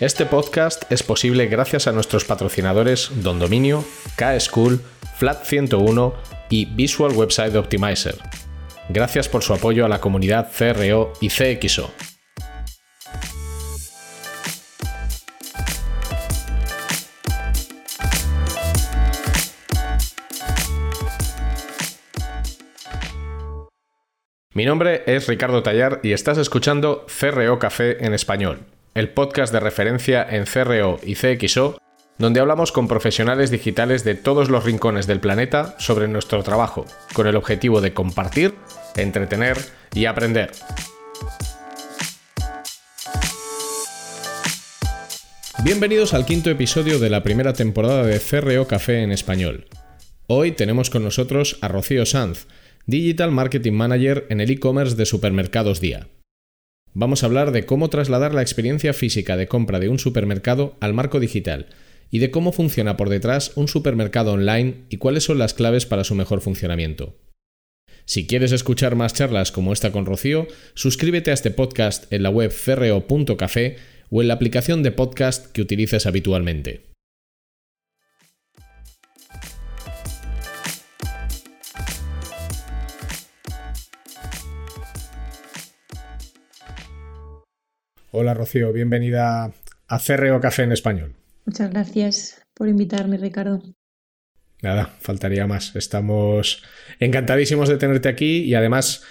Este podcast es posible gracias a nuestros patrocinadores Don Dominio, K-School, Flat 101 y Visual Website Optimizer. Gracias por su apoyo a la comunidad CRO y CXO. Mi nombre es Ricardo Tallar y estás escuchando CRO Café en español, el podcast de referencia en CRO y CXO, donde hablamos con profesionales digitales de todos los rincones del planeta sobre nuestro trabajo, con el objetivo de compartir, entretener y aprender. Bienvenidos al quinto episodio de la primera temporada de CRO Café en español. Hoy tenemos con nosotros a Rocío Sanz, Digital Marketing Manager en el e-commerce de Supermercados Día. Vamos a hablar de cómo trasladar la experiencia física de compra de un supermercado al marco digital y de cómo funciona por detrás un supermercado online y cuáles son las claves para su mejor funcionamiento. Si quieres escuchar más charlas como esta con Rocío, suscríbete a este podcast en la web cerreo.café o en la aplicación de podcast que utilices habitualmente. Hola Rocío, bienvenida a CRO Café en Español. Muchas gracias por invitarme, Ricardo. Nada, faltaría más. Estamos encantadísimos de tenerte aquí y además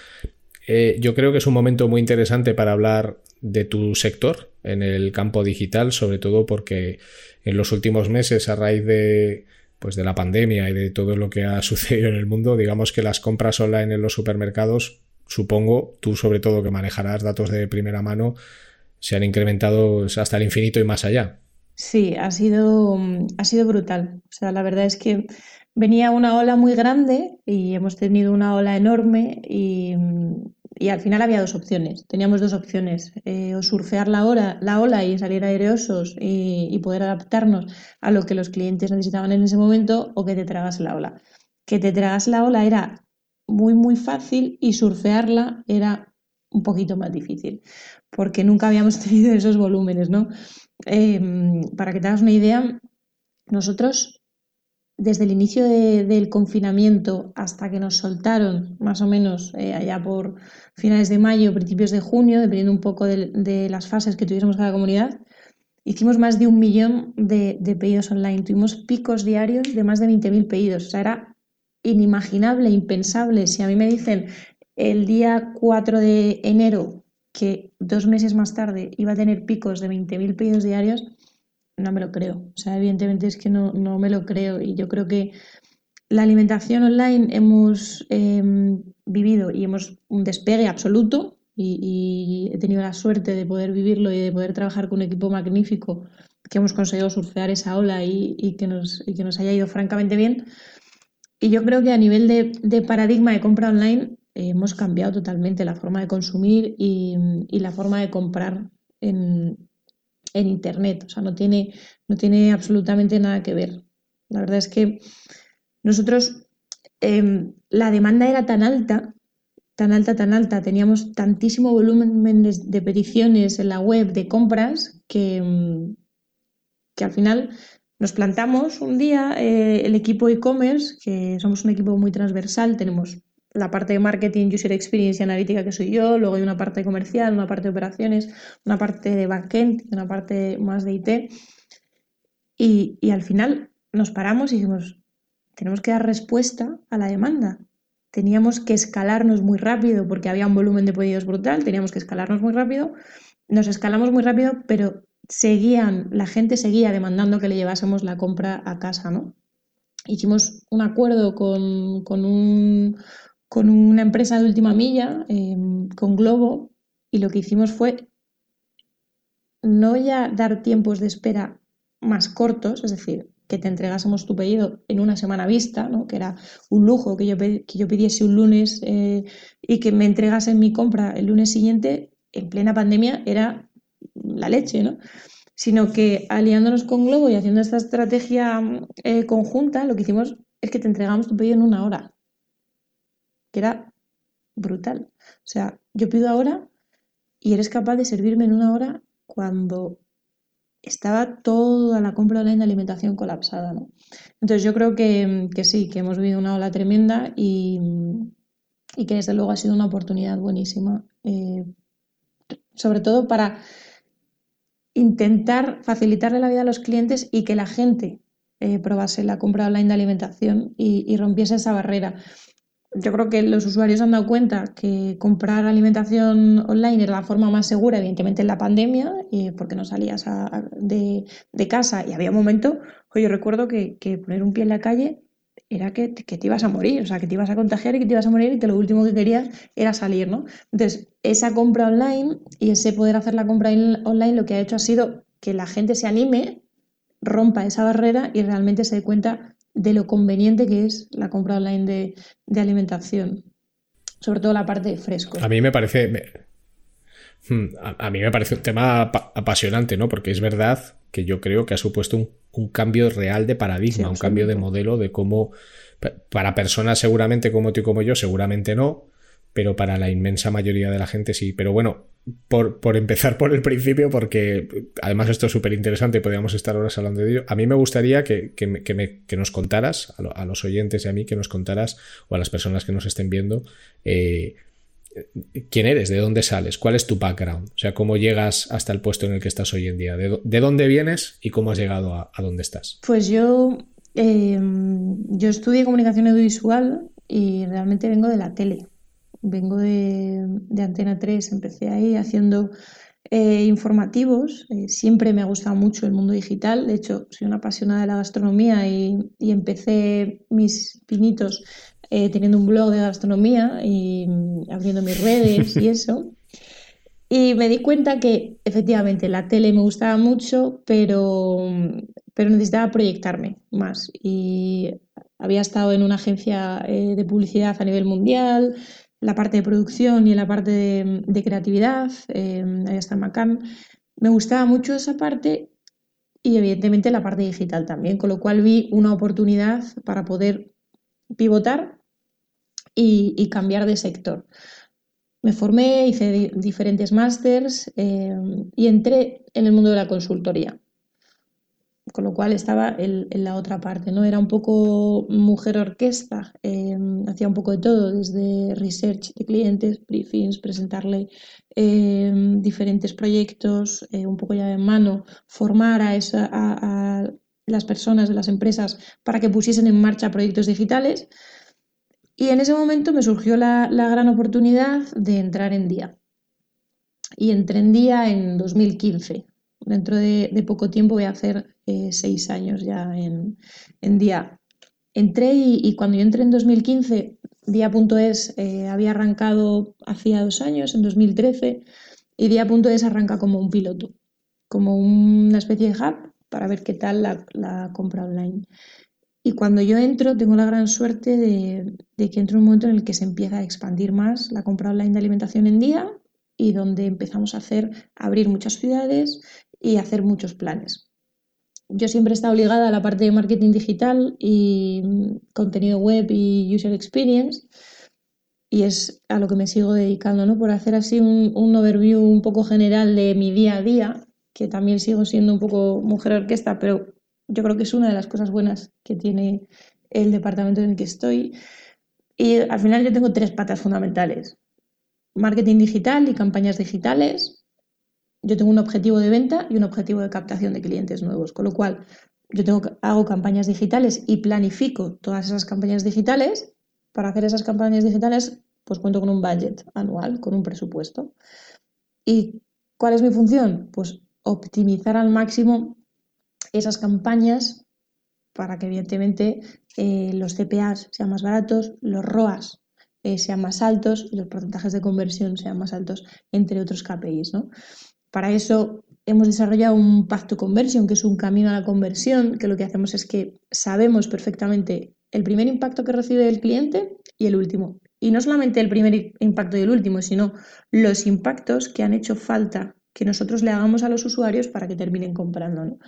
eh, yo creo que es un momento muy interesante para hablar de tu sector en el campo digital, sobre todo porque en los últimos meses, a raíz de, pues de la pandemia y de todo lo que ha sucedido en el mundo, digamos que las compras online en los supermercados, supongo, tú sobre todo que manejarás datos de primera mano, se han incrementado hasta el infinito y más allá. Sí, ha sido, ha sido brutal. O sea, la verdad es que venía una ola muy grande y hemos tenido una ola enorme y, al final había dos opciones. Teníamos dos opciones, eh, o surfear la, la ola y salir aireosos y, y, poder adaptarnos a lo que los clientes necesitaban en ese momento o que te tragas la ola. Que te tragas la ola era muy, muy fácil y surfearla era un poquito más difícil porque nunca habíamos tenido esos volúmenes, ¿no? Em, para que te hagas una idea, nosotros desde el inicio del confinamiento hasta que nos soltaron, más o menos eh, allá por finales de mayo, principios de junio, dependiendo un poco de, las fases que tuviésemos cada comunidad, hicimos más de un millón de, de pedidos online. Tuvimos picos diarios de más de 20.000 pedidos. O sea, era inimaginable, impensable. Si a mí me dicen el día 4 de enero que dos meses más tarde iba a tener picos de 20.000 pedidos diarios, no me lo creo. O sea, evidentemente es que no, no me lo creo. Y yo creo que la alimentación online hemos em, vivido y hemos un despegue absoluto y, he tenido la suerte de poder vivirlo y de poder trabajar con un equipo magnífico que hemos conseguido surfear esa ola y, que, nos, y que nos haya ido francamente bien. Y yo creo que a nivel de, de paradigma de compra online hemos cambiado totalmente la forma de consumir y, la forma de comprar en, Internet. O sea, no tiene, no tiene absolutamente nada que ver. La verdad es que nosotros, em, la demanda era tan alta, tan alta, tan alta, teníamos tantísimo volumen de peticiones en la web de compras que, em, que al final nos plantamos un día eh, el equipo e-commerce, que somos un equipo muy transversal, tenemos la parte de marketing, user experience y analítica que soy yo, luego hay una parte comercial, una parte de operaciones, una parte de backend una parte más de IT. Y, y al final nos paramos y dijimos, tenemos que dar respuesta a la demanda. Teníamos que escalarnos muy rápido porque había un volumen de pedidos brutal, teníamos que escalarnos muy rápido. Nos escalamos muy rápido, pero seguían, la gente seguía demandando que le llevásemos la compra a casa, ¿no? Hicimos un acuerdo con, con un, con una empresa de última milla, em, con Globo, y lo que hicimos fue no ya dar tiempos de espera más cortos, es decir, que te entregásemos tu pedido en una semana vista, ¿no? que era un lujo que yo, que yo pidiese un lunes eh, y que me entregasen mi compra el lunes siguiente, en plena pandemia, era la leche, ¿no? sino que aliándonos con Globo y haciendo esta estrategia eh, conjunta, lo que hicimos es que te entregamos tu pedido en una hora que era brutal. O sea, yo pido ahora y eres capaz de servirme en una hora cuando estaba toda la compra online de alimentación colapsada, ¿no? Entonces yo creo que, sí, que hemos vivido una ola tremenda y, que desde luego ha sido una oportunidad buenísima, eh, sobre todo para intentar facilitarle la vida a los clientes y que la gente eh, probase la compra online de alimentación y rompiese esa barrera yo creo que los usuarios han dado cuenta que comprar alimentación online era la forma más segura, evidentemente en la pandemia, porque no salías de, casa y había un momento, yo recuerdo que, poner un pie en la calle era que, te ibas a morir, o sea, que te ibas a contagiar y que te ibas a morir y que lo último que querías era salir, ¿no? Entonces, esa compra online y ese poder hacer la compra online lo que ha hecho ha sido que la gente se anime, rompa esa barrera y realmente se dé cuenta de lo conveniente que es la compra online de, alimentación, sobre todo la parte de fresco. A mí me parece... Hmm, a, mí me parece un tema apasionante, ¿no? Porque es verdad que yo creo que ha supuesto un, cambio real de paradigma, un cambio de modelo de cómo, para personas seguramente como tú y como yo, seguramente no, pero para la inmensa mayoría de la gente sí. Pero bueno, por, empezar por el principio, porque además esto es súper interesante, podríamos estar horas hablando de ello, a mí me gustaría que, que, que, nos contaras, a, los oyentes y a mí, que nos contaras, o a las personas que nos estén viendo, eh, quién eres, de dónde sales, cuál es tu background, o sea, cómo llegas hasta el puesto en el que estás hoy en día, de, dónde vienes y cómo has llegado a, a dónde estás. Pues yo, eh, yo estudié comunicación audiovisual y realmente vengo de la tele vengo de, Antena 3, empecé ahí haciendo eh, informativos, eh, siempre me ha gustado mucho el mundo digital, de hecho soy una apasionada de la gastronomía y, empecé mis pinitos eh, teniendo un blog de gastronomía y mm, abriendo mis redes y eso. Y me di cuenta que efectivamente la tele me gustaba mucho, pero, pero necesitaba proyectarme más. Y había estado en una agencia de publicidad a nivel mundial, la parte de producción y la parte de, creatividad, eh, ahí está Macan. Me gustaba mucho esa parte y evidentemente la parte digital también, con lo cual vi una oportunidad para poder pivotar y, cambiar de sector. Me formé, hice diferentes másters eh, y entré en el mundo de la consultoría con lo cual estaba en, la otra parte, ¿no? Era un poco mujer orquesta, em, hacía un poco de todo, desde research de clientes, briefings, presentarle em, diferentes proyectos, eh, un poco ya de mano, formar a, esa, a, las personas de las empresas para que pusiesen en marcha proyectos digitales. Y en ese momento me surgió la, la gran oportunidad de entrar en Día. Y entré en Día en 2015, Dentro de, poco tiempo voy a hacer eh, seis años ya en, día. Entré y, cuando yo entré en 2015, Día.es eh, había arrancado hacía dos años, en 2013, y Día.es arranca como un piloto, como una especie de hub para ver qué tal la, compra online. Y cuando yo entro, tengo la gran suerte de, de, que entro en un momento en el que se empieza a expandir más la compra online de alimentación en día y donde empezamos a hacer, abrir muchas ciudades y hacer muchos planes. Yo siempre he estado ligada a la parte de marketing digital y contenido web y user experience y es a lo que me sigo dedicando, ¿no? Por hacer así un, overview un poco general de mi día a día, que también sigo siendo un poco mujer orquesta, pero yo creo que es una de las cosas buenas que tiene el departamento en el que estoy. Y al final yo tengo tres patas fundamentales. Marketing digital y campañas digitales, yo tengo un objetivo de venta y un objetivo de captación de clientes nuevos, con lo cual yo tengo, hago campañas digitales y planifico todas esas campañas digitales. Para hacer esas campañas digitales, pues cuento con un budget anual, con un presupuesto. ¿Y cuál es mi función? Pues optimizar al máximo esas campañas para que evidentemente eh, los CPAs sean más baratos, los ROAS eh, sean más altos y los porcentajes de conversión sean más altos, entre otros KPIs. ¿no? Para eso hemos desarrollado un pacto conversión, que es un camino a la conversión, que lo que hacemos es que sabemos perfectamente el primer impacto que recibe el cliente y el último. Y no solamente el primer impacto y el último, sino los impactos que han hecho falta que nosotros le hagamos a los usuarios para que terminen comprando.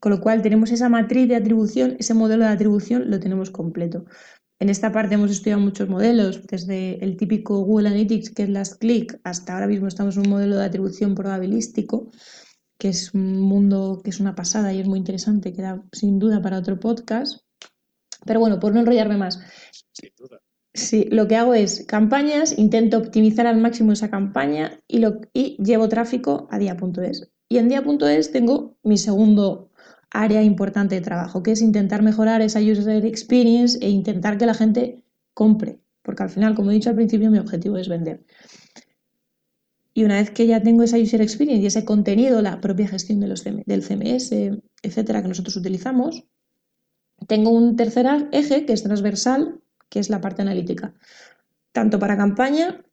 Con lo cual tenemos esa matriz de atribución, ese modelo de atribución lo tenemos completo. En esta parte hemos estudiado muchos modelos, desde el típico Google Analytics, que es Last Click, hasta ahora mismo estamos en un modelo de atribución probabilístico. que es un mundo que es una pasada y es muy interesante, que da sin duda para otro podcast. Pero bueno, por no enrollarme más. Sin duda. Sí, lo que hago es campañas, intento optimizar al máximo esa campaña y, lo, y llevo tráfico a día.es. Y en día.es tengo mi segundo área importante de trabajo, que es intentar mejorar esa user experience e intentar que la gente compre, porque al final, como he dicho al principio, mi objetivo es vender. Y una vez que ya tengo esa user experience y ese contenido, la propia gestión del CMS, etcétera, que nosotros utilizamos, tengo un tercer eje que es transversal, que es la parte analítica, tanto para campaña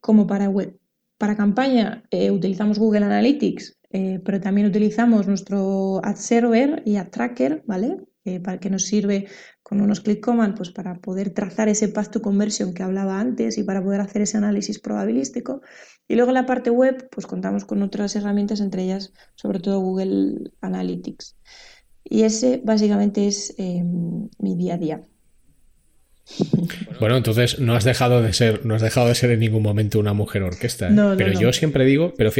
como para web. Para campaña eh, utilizamos Google Analytics, eh, pero también utilizamos nuestro Ad Server y Ad Tracker, ¿vale? para que nos sirve con unos click command pues para poder trazar ese path to conversion que hablaba antes y para poder hacer ese análisis probabilístico. Y luego en la parte web pues contamos con otras herramientas, entre ellas sobre todo Google Analytics. Y ese básicamente es eh, mi día a día. Bueno, entonces no has dejado de ser, no has dejado de ser en ningún momento una mujer orquesta. ¿eh? pero yo siempre digo, pero,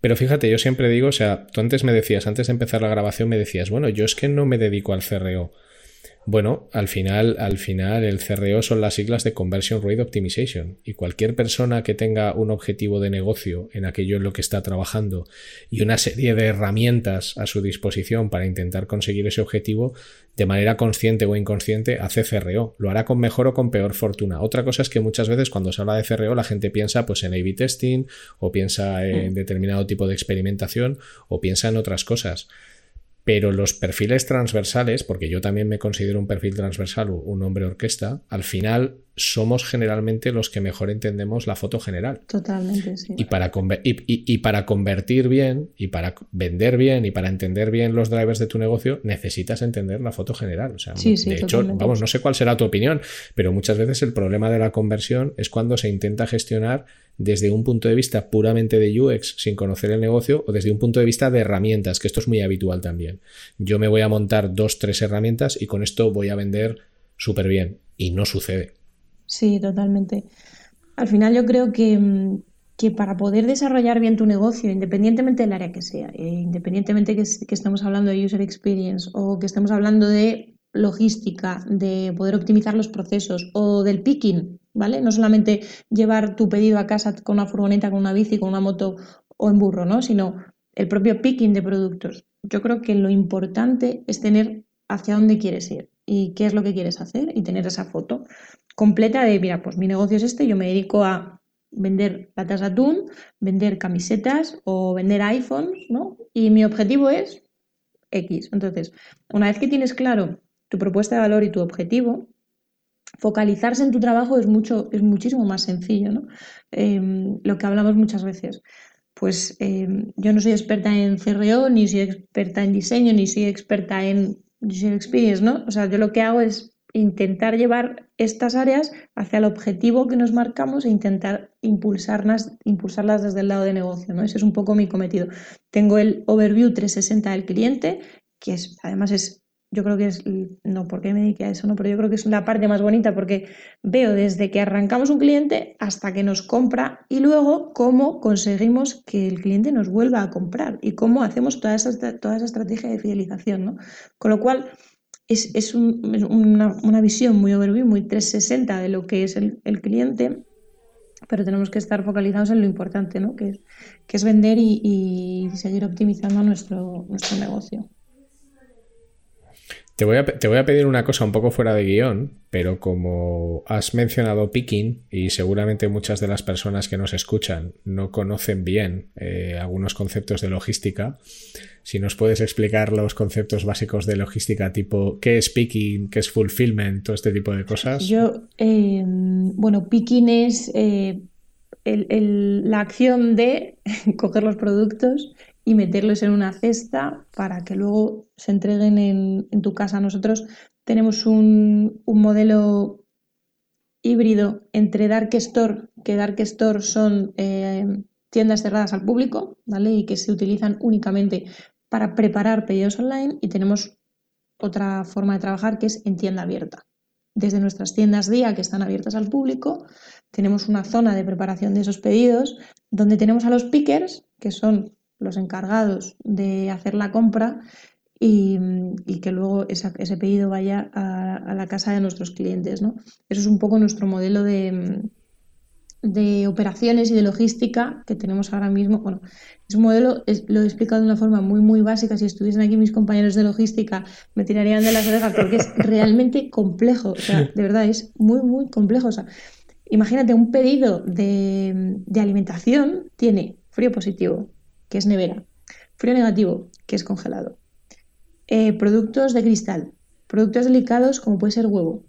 pero fíjate, yo siempre digo, o sea, tú antes me decías, antes de empezar la grabación, me decías, bueno, yo es que no me dedico al CRO. Bueno, al final, al final el CRO son las siglas de Conversion Rate Optimization y cualquier persona que tenga un objetivo de negocio en aquello en lo que está trabajando y una serie de herramientas a su disposición para intentar conseguir ese objetivo, de manera consciente o inconsciente, hace CRO. Lo hará con mejor o con peor fortuna. Otra cosa es que muchas veces cuando se habla de CRO la gente piensa pues en A-B testing o piensa en mm. determinado tipo de experimentación o piensa en otras cosas pero los perfiles transversales, porque yo también me considero un perfil transversal, un hombre orquesta, al final somos generalmente los que mejor entendemos la foto general. Totalmente, sí. Y para, y, para convertir bien, y para vender bien, y para entender bien los drivers de tu negocio, necesitas entender la foto general. O sea, de hecho, vamos, no sé cuál será tu opinión, pero muchas veces el problema de la conversión es cuando se intenta gestionar desde un punto de vista puramente de UX sin conocer el negocio o desde un punto de vista de herramientas, que esto es muy habitual también. Yo me voy a montar dos, tres herramientas y con esto voy a vender súper bien. Y no sucede. Sí, totalmente. Al final yo creo que, mm, que, para poder desarrollar bien tu negocio, independientemente del área que sea, eh, independientemente que, que, estemos hablando de user experience o que estemos hablando de logística, de poder optimizar los procesos o del picking, ¿vale? No solamente llevar tu pedido a casa con una furgoneta, con una bici, con una moto o en burro, ¿no? Sino el propio picking de productos. Yo creo que lo importante es tener hacia dónde quieres ir y qué es lo que quieres hacer y tener esa foto completa de, mira, pues mi negocio es este, yo me dedico a vender latas de atún, vender camisetas o vender iPhones, ¿no? Y mi objetivo es X. Entonces, una vez que tienes claro tu propuesta de valor y tu objetivo, focalizarse en tu trabajo es, mucho, es muchísimo más sencillo, ¿no? Em, lo que hablamos muchas veces. Pues em, yo no soy experta en CRO, ni soy experta en diseño, ni soy experta en user experience, ¿no? O sea, yo lo que hago es intentar llevar estas áreas hacia el objetivo que nos marcamos e intentar impulsarlas, impulsarlas desde el lado de negocio. ¿no? Ese es un poco mi cometido. Tengo el overview 360 del cliente, que es, además es, yo creo que es, no porque me dedique a eso, no, pero yo creo que es la parte más bonita porque veo desde que arrancamos un cliente hasta que nos compra y luego cómo conseguimos que el cliente nos vuelva a comprar y cómo hacemos toda esa, toda esa estrategia de fidelización. ¿no? Con lo cual, es, una, visión muy overview, muy 360 de lo que es el, cliente, pero tenemos que estar focalizados en lo importante, ¿no? que, que es vender y, seguir optimizando nuestro, nuestro negocio. Te voy, a, te voy, a, pedir una cosa un poco fuera de guion, pero como has mencionado picking y seguramente muchas de las personas que nos escuchan no conocen bien eh, algunos conceptos de logística, si nos puedes explicar los conceptos básicos de logística, tipo qué es picking, qué es fulfillment, todo este tipo de cosas. Yo, eh, bueno, picking es eh, la acción de coger los productos y meterlos en una cesta para que luego se entreguen en, tu casa. Nosotros tenemos un, modelo híbrido entre Dark Store, que Dark Store son eh, tiendas cerradas al público, ¿vale? Y que se utilizan únicamente para preparar pedidos online y tenemos otra forma de trabajar que es en tienda abierta. Desde nuestras tiendas día que están abiertas al público, tenemos una zona de preparación de esos pedidos donde tenemos a los pickers, que son los encargados de hacer la compra y, que luego ese pedido vaya a, la casa de nuestros clientes. ¿no? Eso es un poco nuestro modelo de, de operaciones y de logística que tenemos ahora mismo. Bueno, es un modelo, lo he explicado de una forma muy, muy básica. Si estuviesen aquí mis compañeros de logística, me tirarían de las orejas porque es realmente complejo. O sea, de verdad, es muy, muy complejo. O sea, imagínate, un pedido de, de alimentación tiene frío positivo, que es nevera, frío negativo, que es congelado, eh, productos de cristal, productos delicados, como puede ser huevo.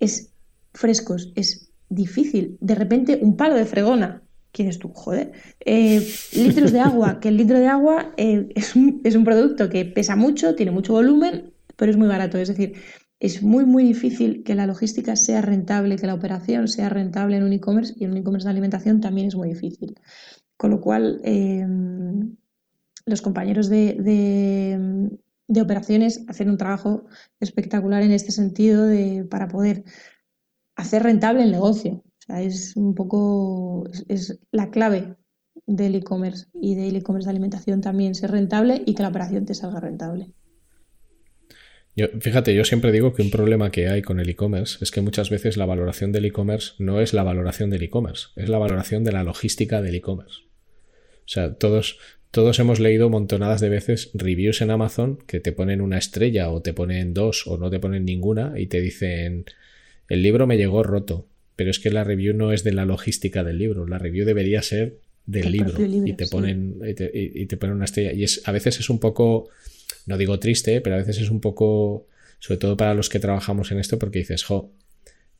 Es frescos, es difícil. De repente, un palo de fregona. ¿Quién es tú? Joder. Eh, litros de agua, que el litro de agua eh, es, un, es, un, producto que pesa mucho, tiene mucho volumen, pero es muy barato. Es decir, es muy, muy difícil que la logística sea rentable, que la operación sea rentable en un e-commerce y en un e-commerce de alimentación también es muy difícil. Con lo cual, em, los compañeros de, de, de, operaciones hacen un trabajo espectacular en este sentido de, para poder hacer rentable el negocio. O sea, es un poco, es, la clave del e-commerce y del e-commerce de alimentación también, ser rentable y que la operación te salga rentable. Yo, fíjate, yo siempre digo que un problema que hay con el e-commerce es que muchas veces la valoración del e-commerce no es la valoración del e-commerce, es la valoración de la logística del e-commerce. O sea, todos, todos hemos leído montonadas de veces reviews en Amazon que te ponen una estrella o te ponen dos o no te ponen ninguna y te dicen el libro me llegó roto, pero es que la review no es de la logística del libro, la review debería ser del libro, y te ponen y, te, ponen una estrella. Y es a veces es un poco no digo triste, pero a veces es un poco sobre todo para los que trabajamos en esto porque dices, "Jo,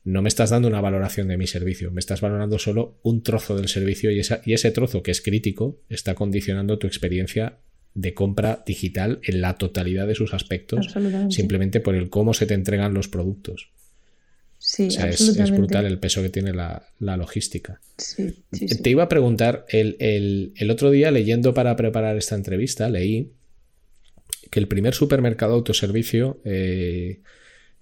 no me estás dando una valoración de mi servicio, me estás valorando solo un trozo del servicio y, esa, y ese trozo que es crítico está condicionando tu experiencia de compra digital en la totalidad de sus aspectos, simplemente por el cómo se te entregan los productos. Sí, es, brutal el peso que tiene la, logística. Te iba a preguntar, el, otro día leyendo para preparar esta entrevista, leí que el primer supermercado autoservicio eh,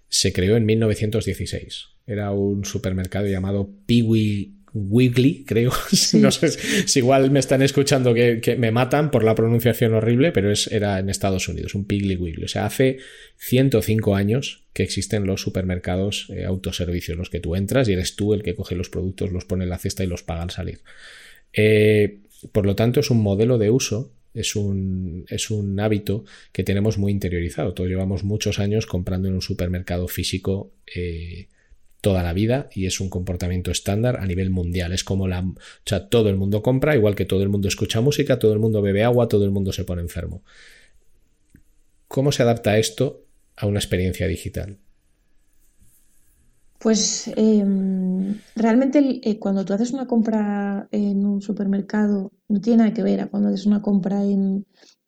se creó en 1916. Era un supermercado llamado Peewee Wiggly, creo. no sé si igual me están escuchando que, me matan por la pronunciación horrible, pero es, era en Estados Unidos, un Piggly Wiggly. O sea, hace 105 años que existen los supermercados eh, autoservicios, los que tú entras y eres tú el que coge los productos, los pone en la cesta y los paga al salir. Eh, por lo tanto, es un modelo de uso es un, es un, hábito que tenemos muy interiorizado. Todos llevamos muchos años comprando en un supermercado físico eh, toda la vida y es un comportamiento estándar a nivel mundial. Es como la... O sea, todo el mundo compra, igual que todo el mundo escucha música, todo el mundo bebe agua, todo el mundo se pone enfermo. ¿Cómo se adapta esto a una experiencia digital? Pues em, realmente eh, cuando tú haces una compra en un supermercado no tiene nada que ver a cuando haces una compra en,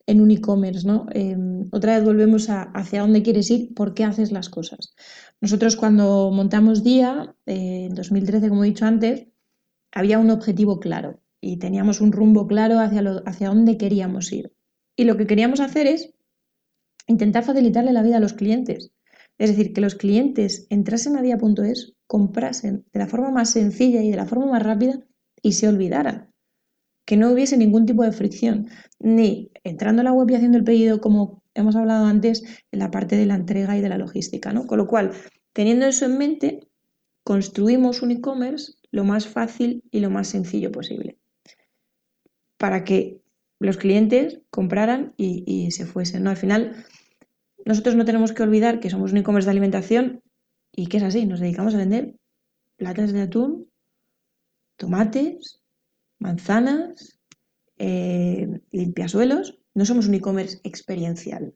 un e-commerce, ¿no? Em, otra vez volvemos a hacia dónde quieres ir, por qué haces las cosas. Nosotros cuando montamos Día, eh, en 2013, como he dicho antes, había un objetivo claro y teníamos un rumbo claro hacia, hacia dónde queríamos ir. Y lo que queríamos hacer es intentar facilitarle la vida a los clientes. Es decir, que los clientes entrasen a día.es, comprasen de la forma más sencilla y de la forma más rápida y se olvidaran. Que no hubiese ningún tipo de fricción, ni entrando a la web y haciendo el pedido como hemos hablado antes en la parte de la entrega y de la logística, ¿no? Con lo cual, teniendo eso en mente, construimos un e-commerce lo más fácil y lo más sencillo posible para que los clientes compraran y, se fuesen. ¿no? Al final, nosotros no tenemos que olvidar que somos un e-commerce de alimentación y que es así, nos dedicamos a vender platas de atún, tomates, manzanas, eh, limpiasuelos no somos un e-commerce experiencial.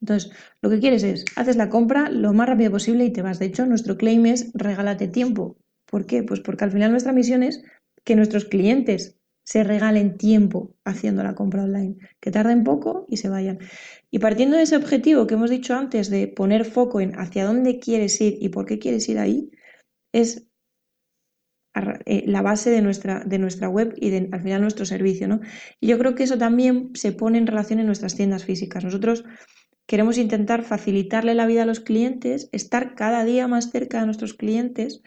Entonces, lo que quieres es, haces la compra lo más rápido posible y te vas. De hecho, nuestro claim es regálate tiempo. ¿Por qué? Pues porque al final nuestra misión es que nuestros clientes se regalen tiempo haciendo la compra online, que tarden poco y se vayan. Y partiendo de ese objetivo que hemos dicho antes de poner foco en hacia dónde quieres ir y por qué quieres ir ahí, es eh, la base de nuestra, de nuestra web y al final nuestro servicio. ¿no? Y yo creo que eso también se pone en relación en nuestras tiendas físicas. Nosotros queremos intentar facilitarle la vida a los clientes, estar cada día más cerca de nuestros clientes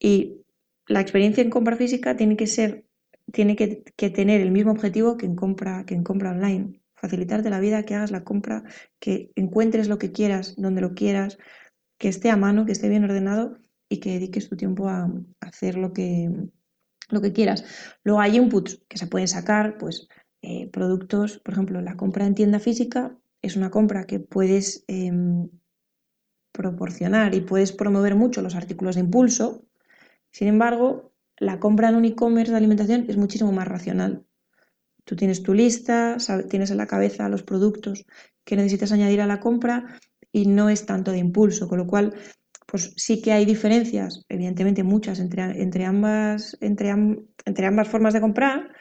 y la experiencia en compra física tiene que ser tiene que, tener el mismo objetivo que en compra, que en compra online. Facilitarte la vida, que hagas la compra, que encuentres lo que quieras, donde lo quieras, que esté a mano, que esté bien ordenado y que dediques tu tiempo a, hacer lo que, lo que quieras. Luego hay inputs que se pueden sacar, pues eh, productos, por ejemplo, la compra en tienda física es una compra que puedes em, proporcionar y puedes promover mucho los artículos de impulso. Sin embargo, la compra en un e-commerce de alimentación es muchísimo más racional. Tú tienes tu lista, tienes en la cabeza los productos que necesitas añadir a la compra y no es tanto de impulso, con lo cual pues sí que hay diferencias, evidentemente muchas entre, entre, ambas, entre, entre ambas formas de comprar.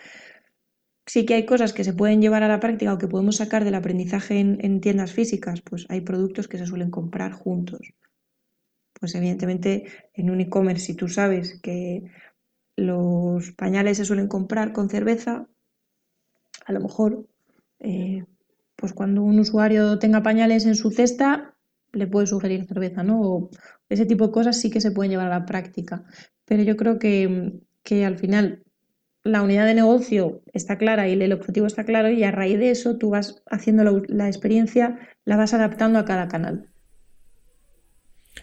Sí que hay cosas que se pueden llevar a la práctica o que podemos sacar del aprendizaje en, en tiendas físicas, pues hay productos que se suelen comprar juntos. Pues evidentemente en un e-commerce, si tú sabes que los pañales se suelen comprar con cerveza. A lo mejor, eh, pues cuando un usuario tenga pañales en su cesta, le puede sugerir cerveza, ¿no? O ese tipo de cosas sí que se pueden llevar a la práctica. Pero yo creo que, al final la unidad de negocio está clara y el objetivo está claro y a raíz de eso tú vas haciendo la experiencia, la vas adaptando a cada canal.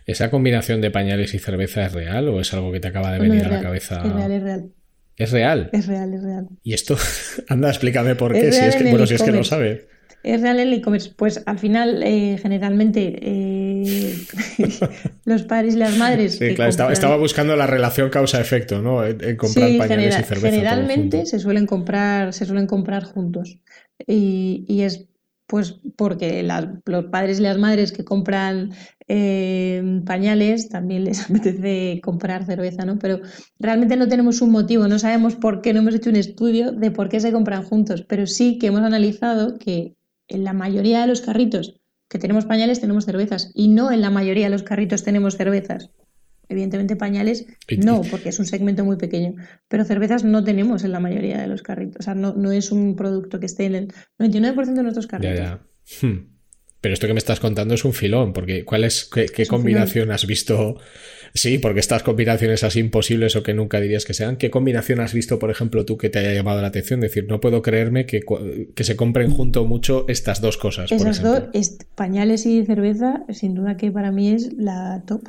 ¿Esa combinación de pañales y cerveza es real o es algo que te acaba de venir a la cabeza? Es real, es real. ¿Es real? Es real, es real. Y esto, anda, explícame por qué, si es que, bueno, si es que no sabes. Es real el e-commerce. Pues al final, eh, generalmente, eh, los padres y las madres. Sí, claro, estaba, buscando la relación causa-efecto, ¿no? En, comprar pañales y cerveza. Generalmente se suelen comprar, se suelen comprar juntos. Y, y es pues porque los padres y las madres que compran eh, pañales también les apetece comprar cerveza, ¿no? Pero realmente no tenemos un motivo, no sabemos por qué, no hemos hecho un estudio de por qué se compran juntos, pero sí que hemos analizado que en la mayoría de los carritos que tenemos pañales tenemos cervezas y no en la mayoría de los carritos tenemos cervezas. Evidentemente pañales no, porque es un segmento muy pequeño, pero cervezas no tenemos en la mayoría de los carritos. O sea, no, no es un producto que esté en el 99% de nuestros carritos. Hmm. Pero esto que me estás contando es un filón, porque ¿cuál es, qué, combinación has visto? Sí, porque estas combinaciones así imposibles o que nunca dirías que sean, ¿qué combinación has visto, por ejemplo, tú que te haya llamado la atención? decir, no puedo creerme que, que se compren junto mucho estas dos cosas. Esas dos, pañales y cerveza, sin duda que para mí es la top.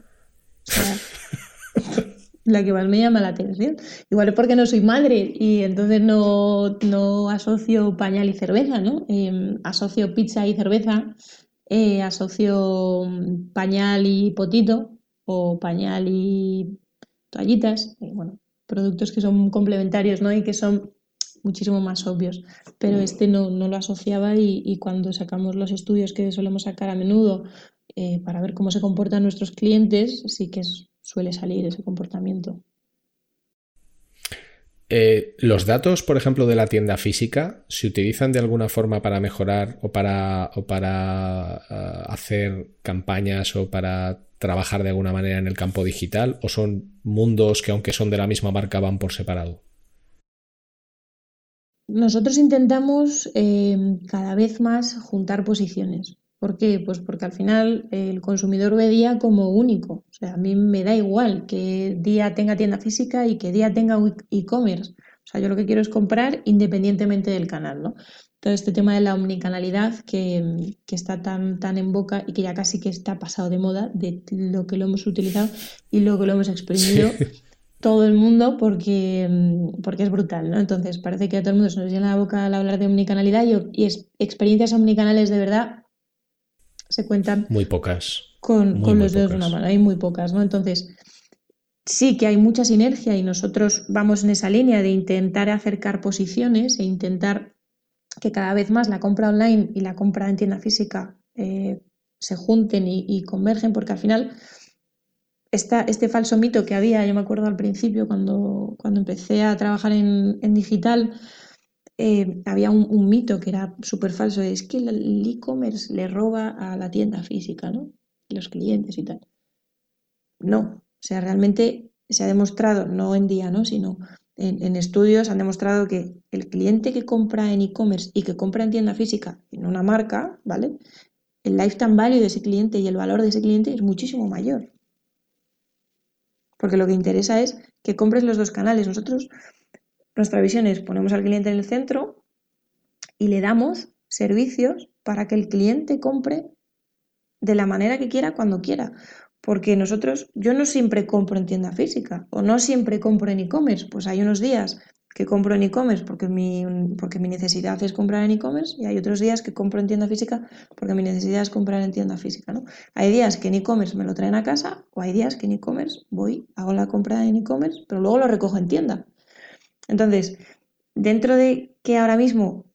la que más me llama la atención. Igual es porque no soy madre y entonces no, asocio pañal y cerveza, ¿no? Em, asocio pizza y cerveza, eh, asocio pañal y potito o pañal y toallitas, eh, bueno, productos que son complementarios, ¿no? Y que son muchísimo más obvios, pero este no, lo asociaba y, y, cuando sacamos los estudios que solemos sacar a menudo eh, para ver cómo se comportan nuestros clientes, sí que suele salir ese comportamiento. Eh, ¿Los datos, por ejemplo, de la tienda física, se utilizan de alguna forma para mejorar o para, eh, hacer campañas o para trabajar de alguna manera en el campo digital? ¿O son mundos que, aunque son de la misma marca, van por separado? Nosotros intentamos cada vez más juntar posiciones. ¿Por qué? Pues porque al final el consumidor ve día como único. O sea, a mí me da igual que día tenga tienda física y que día tenga e-commerce. O sea, yo lo que quiero es comprar independientemente del canal, ¿no? Todo este tema de la omnicanalidad que, está tan, tan en boca y que ya casi que está pasado de moda de lo que lo hemos utilizado y lo que lo hemos exprimido todo el mundo porque, porque es brutal, ¿no? Entonces parece que a todo el mundo se nos llena la boca al hablar de omnicanalidad y, y es, experiencias omnicanales de verdad se cuentan. Muy pocas. Con, los dedos de una mano, hay muy pocas, ¿no? Entonces, sí que hay mucha sinergia y nosotros vamos en esa línea de intentar acercar posiciones e intentar que cada vez más la compra online y la compra en tienda física eh, se junten y, convergen, porque al final este falso mito que había, yo me acuerdo al principio cuando, cuando empecé a trabajar en, en digital, eh, había un, mito que era súper falso, es que el e-commerce le roba a la tienda física, ¿no? Los clientes y tal. No, o sea, realmente se ha demostrado, no en día, ¿no? Sino en, estudios han demostrado que el cliente que compra en e-commerce y que compra en tienda física en una marca, ¿vale? El lifetime value de ese cliente y el valor de ese cliente es muchísimo mayor. Porque lo que interesa es que compres los dos canales. Nosotros nuestra visión es ponemos al cliente en el centro y le damos servicios para que el cliente compre de la manera que quiera cuando quiera. Porque nosotros, yo no siempre compro en tienda física o no siempre compro en e-commerce. Pues hay unos días que compro en e-commerce porque mi, porque mi necesidad es comprar en e-commerce y hay otros días que compro en tienda física porque mi necesidad es comprar en tienda física. ¿no? Hay días que en e-commerce me lo traen a casa o hay días que en e-commerce voy, hago la compra en e-commerce, pero luego lo recojo en tienda. Entonces, dentro de que ahora mismo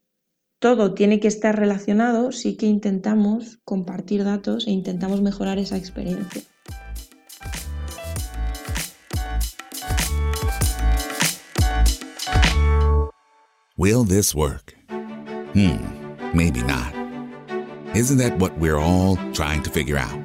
todo tiene que estar relacionado, sí que intentamos compartir datos e intentamos mejorar esa experiencia. Will this work? Hmm, maybe not. Isn't that what we're all trying to figure out?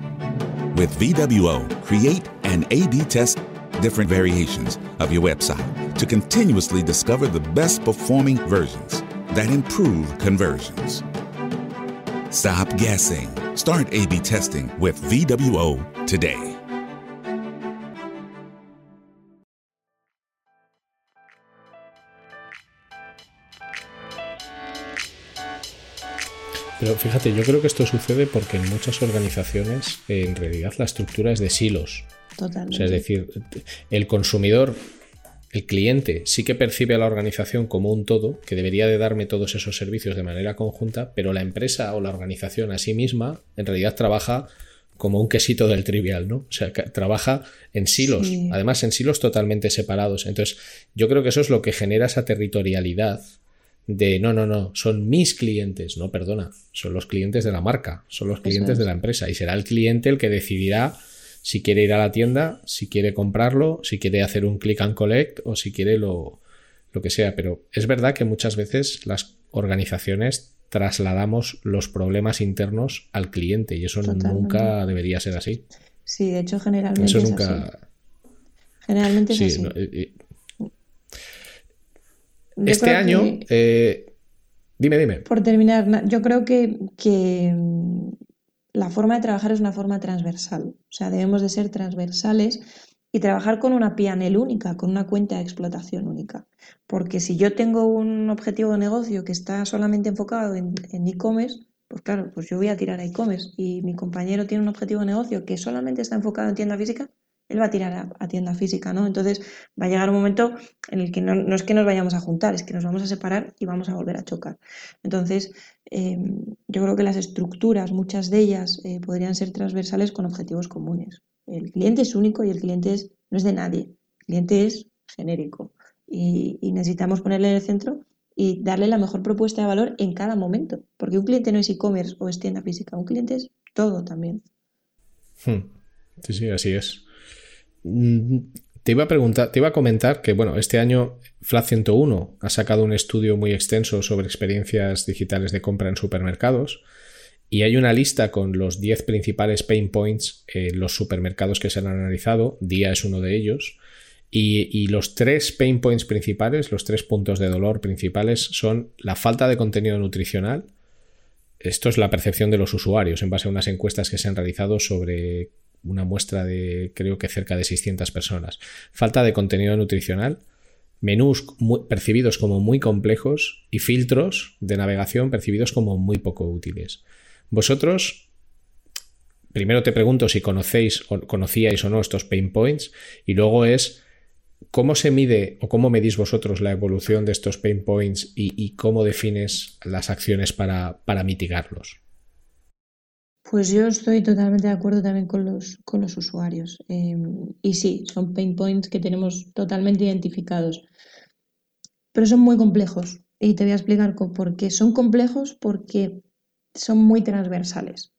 With VWO, create and A B test different variations of your website to continuously discover the best performing versions that improve conversions. Stop guessing. Start A B testing with VWO today. Pero fíjate, yo creo que esto sucede porque en muchas organizaciones en realidad la estructura es de silos. Totalmente. O sea, es decir, el consumidor, el cliente, sí que percibe a la organización como un todo, que debería de darme todos esos servicios de manera conjunta, pero la empresa o la organización a sí misma en realidad trabaja como un quesito del trivial, ¿no? O sea, trabaja en silos, Sí. además en silos totalmente separados. Entonces, yo creo que eso es lo que genera esa territorialidad de no, no, no, son mis clientes, no, perdona, son los clientes de la marca, son los clientes es. de la empresa y será el cliente el que decidirá si quiere ir a la tienda, si quiere comprarlo, si quiere hacer un click and collect o si quiere lo, lo que sea. Pero es verdad que muchas veces las organizaciones trasladamos los problemas internos al cliente y eso Totalmente. nunca debería ser así. Sí, de hecho, generalmente Eso es así. nunca. Generalmente es Sí, así. no, eh, este año. que- eh, dime, dime. Por terminar, na- yo creo que, que, la forma de trabajar es una forma transversal. O sea, debemos de ser transversales y trabajar con una PNL única, con una cuenta de explotación única. Porque si yo tengo un objetivo de negocio que está solamente enfocado en en e-commerce, pues claro, pues yo voy a tirar a e-commerce y mi compañero tiene un objetivo de negocio que solamente está enfocado en tienda física, él va a tirar a, tienda física, ¿no? Entonces va a llegar un momento en el que no, no es que nos vayamos a juntar, es que nos vamos a separar y vamos a volver a chocar. Entonces, eh, yo creo que las estructuras, muchas de ellas, eh, podrían ser transversales con objetivos comunes. El cliente es único y el cliente es, no es de nadie, el cliente es genérico y, y necesitamos ponerle en el centro y darle la mejor propuesta de valor en cada momento, porque un cliente no es e-commerce o es tienda física, un cliente es todo también. Hmm. Sí, sí, así es. Mm, Te iba a preguntar, te iba a comentar que, bueno, este año Flat 101 ha sacado un estudio muy extenso sobre experiencias digitales de compra en supermercados y hay una lista con los 10 principales pain points en los supermercados que se han analizado. Día es uno de ellos. Y, y los tres pain points principales, los tres puntos de dolor principales son la falta de contenido nutricional, esto es la percepción de los usuarios en base a unas encuestas que se han realizado sobre una muestra de creo que cerca de 600 personas. Falta de contenido nutricional, menús percibidos como muy complejos y filtros de navegación percibidos como muy poco útiles. Vosotros, primero te pregunto si conocéis o conocíais o no estos pain points y luego es ¿Cómo se mide o cómo medís vosotros la evolución de estos pain points y, y cómo defines las acciones para, para mitigarlos? Pues yo estoy totalmente de acuerdo también con los, con los usuarios. Eh, y sí, son pain points que tenemos totalmente identificados. Pero son muy complejos. Y te voy a explicar por qué. Son complejos porque son muy transversales.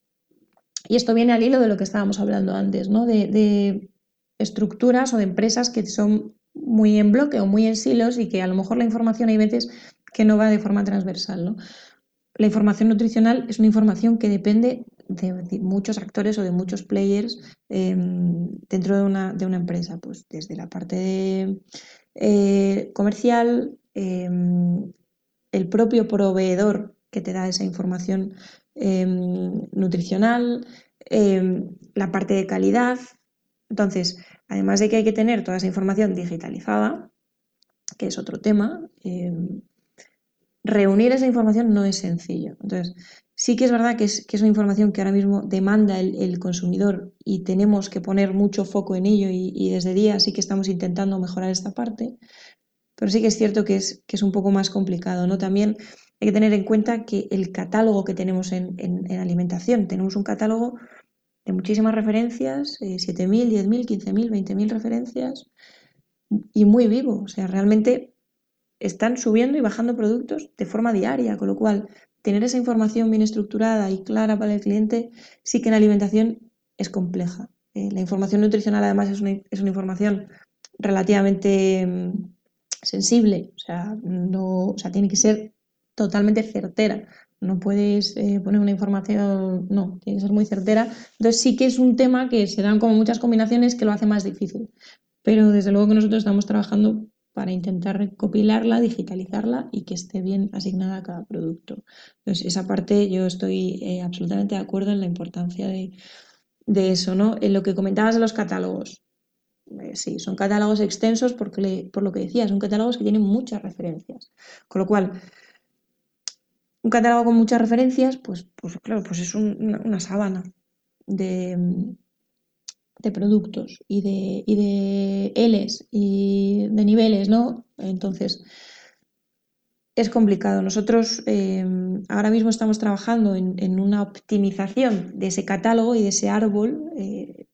Y esto viene al hilo de lo que estábamos hablando antes, ¿no? De, de estructuras o de empresas que son muy en bloque o muy en silos y que a lo mejor la información hay veces que no va de forma transversal, ¿no? La información nutricional es una información que depende de, muchos actores o de muchos players eh, dentro de una, de una empresa, pues desde la parte de, eh, comercial, eh, el propio proveedor que te da esa información eh, nutricional, la parte de calidad. Entonces, además de que hay que tener toda esa información digitalizada, que es otro tema, em, reunir esa información no es sencillo. Entonces, sí que es verdad que es, una información que ahora mismo demanda el, consumidor y tenemos que poner mucho foco en ello y, desde día sí que estamos intentando mejorar esta parte, pero sí que es cierto que es, que es un poco más complicado. ¿no? También hay que tener en cuenta que el catálogo que tenemos en, alimentación, tenemos un catálogo de muchísimas referencias, 7.000, 10.000, 15.000, 20.000 referencias y muy vivo. O sea, realmente están subiendo y bajando productos de forma diaria, con lo cual tener esa información bien estructurada y clara para el cliente sí que en alimentación es compleja. Eh, la información nutricional además es una, es una información relativamente mm, sensible, o sea, no, o sea, tiene que ser totalmente certera. No puedes eh, poner una información, no, tiene que ser muy certera. Entonces sí que es un tema que se dan como muchas combinaciones que lo hace más difícil. Pero desde luego que nosotros estamos trabajando para intentar recopilarla, digitalizarla y que esté bien asignada a cada producto. Entonces, esa parte yo estoy eh, absolutamente de acuerdo en la importancia de, eso, ¿no? En lo que comentabas de los catálogos. Eh, sí, son catálogos extensos porque por lo que decía, son catálogos que tienen muchas referencias. Con lo cual, un catálogo con muchas referencias, pues, pues claro, pues es una, una sábana de, de productos y de, y de Ls y de niveles, ¿no? Entonces, es complicado. Nosotros em, ahora mismo estamos trabajando en, una optimización de ese catálogo y de ese árbol. Eh,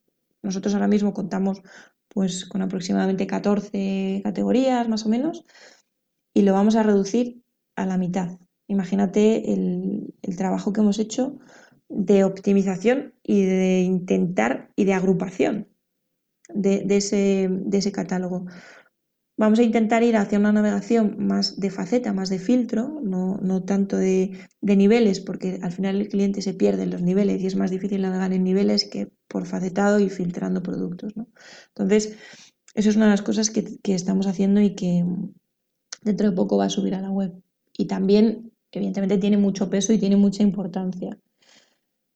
nosotros ahora mismo contamos pues con aproximadamente 14 categorías más o menos y lo vamos a reducir a la mitad. Imagínate el, el trabajo que hemos hecho de optimización y de intentar y de agrupación de, ese, de, ese, catálogo. Vamos a intentar ir hacia una navegación más de faceta, más de filtro, no, no tanto de, niveles, porque al final el cliente se pierde en los niveles y es más difícil navegar en niveles que por facetado y filtrando productos. ¿no? Entonces, eso es una de las cosas que, que estamos haciendo y que dentro de poco va a subir a la web. Y también, evidentemente, tiene mucho peso y tiene mucha importancia.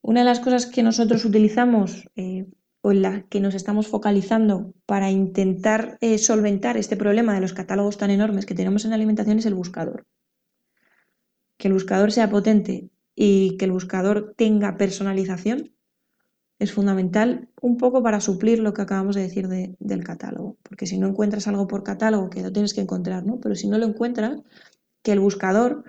Una de las cosas que nosotros utilizamos eh, o en la que nos estamos focalizando para intentar eh, solventar este problema de los catálogos tan enormes que tenemos en alimentación es el buscador. Que el buscador sea potente y que el buscador tenga personalización es fundamental un poco para suplir lo que acabamos de decir del catálogo. Porque si no encuentras algo por catálogo, que lo tienes que encontrar, ¿no? Pero si no lo encuentras, que el buscador,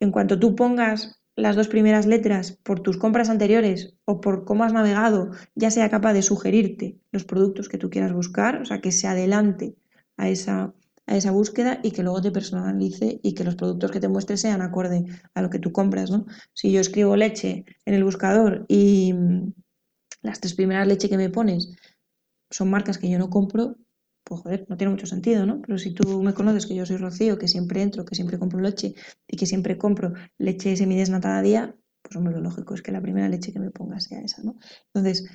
en cuanto tú pongas las dos primeras letras por tus compras anteriores o por cómo has navegado, ya sea capaz de sugerirte los productos que tú quieras buscar, o sea, que se adelante a esa, a esa búsqueda y que luego te personalice y que los productos que te muestre sean acorde a lo que tú compras, ¿no? Si yo escribo leche en el buscador y mm, las tres primeras leche que me pones son marcas que yo no compro, pues joder, no tiene mucho sentido, ¿no? Pero si tú me conoces que yo soy Rocío, que siempre entro, que siempre compro leche y que siempre compro leche semidesnatada a día, pues hombre, lo lógico es que la primera leche que me ponga sea esa, ¿no? Entonces,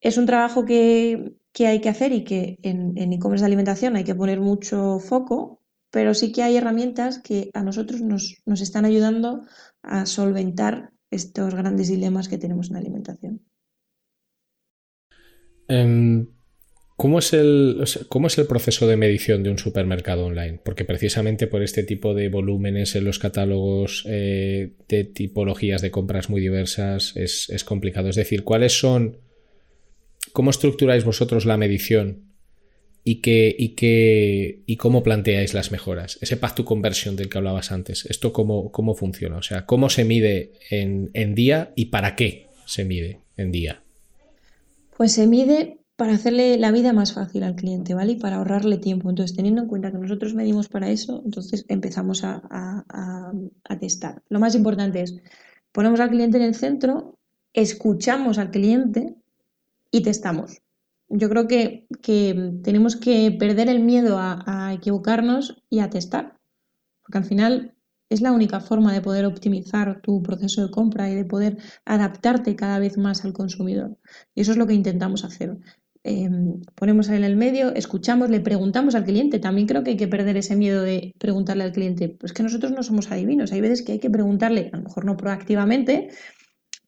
es un trabajo que, hay que hacer y que en e-commerce de alimentación hay que poner mucho foco, pero sí que hay herramientas que a nosotros nos, están ayudando a solventar estos grandes dilemas que tenemos en alimentación. Em, ¿Cómo es, el, ¿Cómo es el proceso de medición de un supermercado online? Porque precisamente por este tipo de volúmenes en los catálogos eh, de tipologías de compras muy diversas es, complicado. Es decir, ¿cuáles son, cómo estructuráis vosotros la medición y, qué, y, qué, y cómo planteáis las mejoras? Ese path to conversion del que hablabas antes, ¿esto cómo, cómo funciona? O sea, ¿cómo se mide en, en día y para qué se mide en día? Pues se mide para hacerle la vida más fácil al cliente, ¿vale? Y para ahorrarle tiempo. Entonces, teniendo en cuenta que nosotros medimos para eso, entonces empezamos a, testar. Lo más importante es, ponemos al cliente en el centro, escuchamos al cliente y testamos. Yo creo que, tenemos que perder el miedo a equivocarnos y a testar. Porque al final es la única forma de poder optimizar tu proceso de compra y de poder adaptarte cada vez más al consumidor. Y eso es lo que intentamos hacer. Em, ponemos en el medio, escuchamos, le preguntamos al cliente. También creo que hay que perder ese miedo de preguntarle al cliente. Pues que nosotros no somos adivinos. Hay veces que hay que preguntarle, a lo mejor no proactivamente,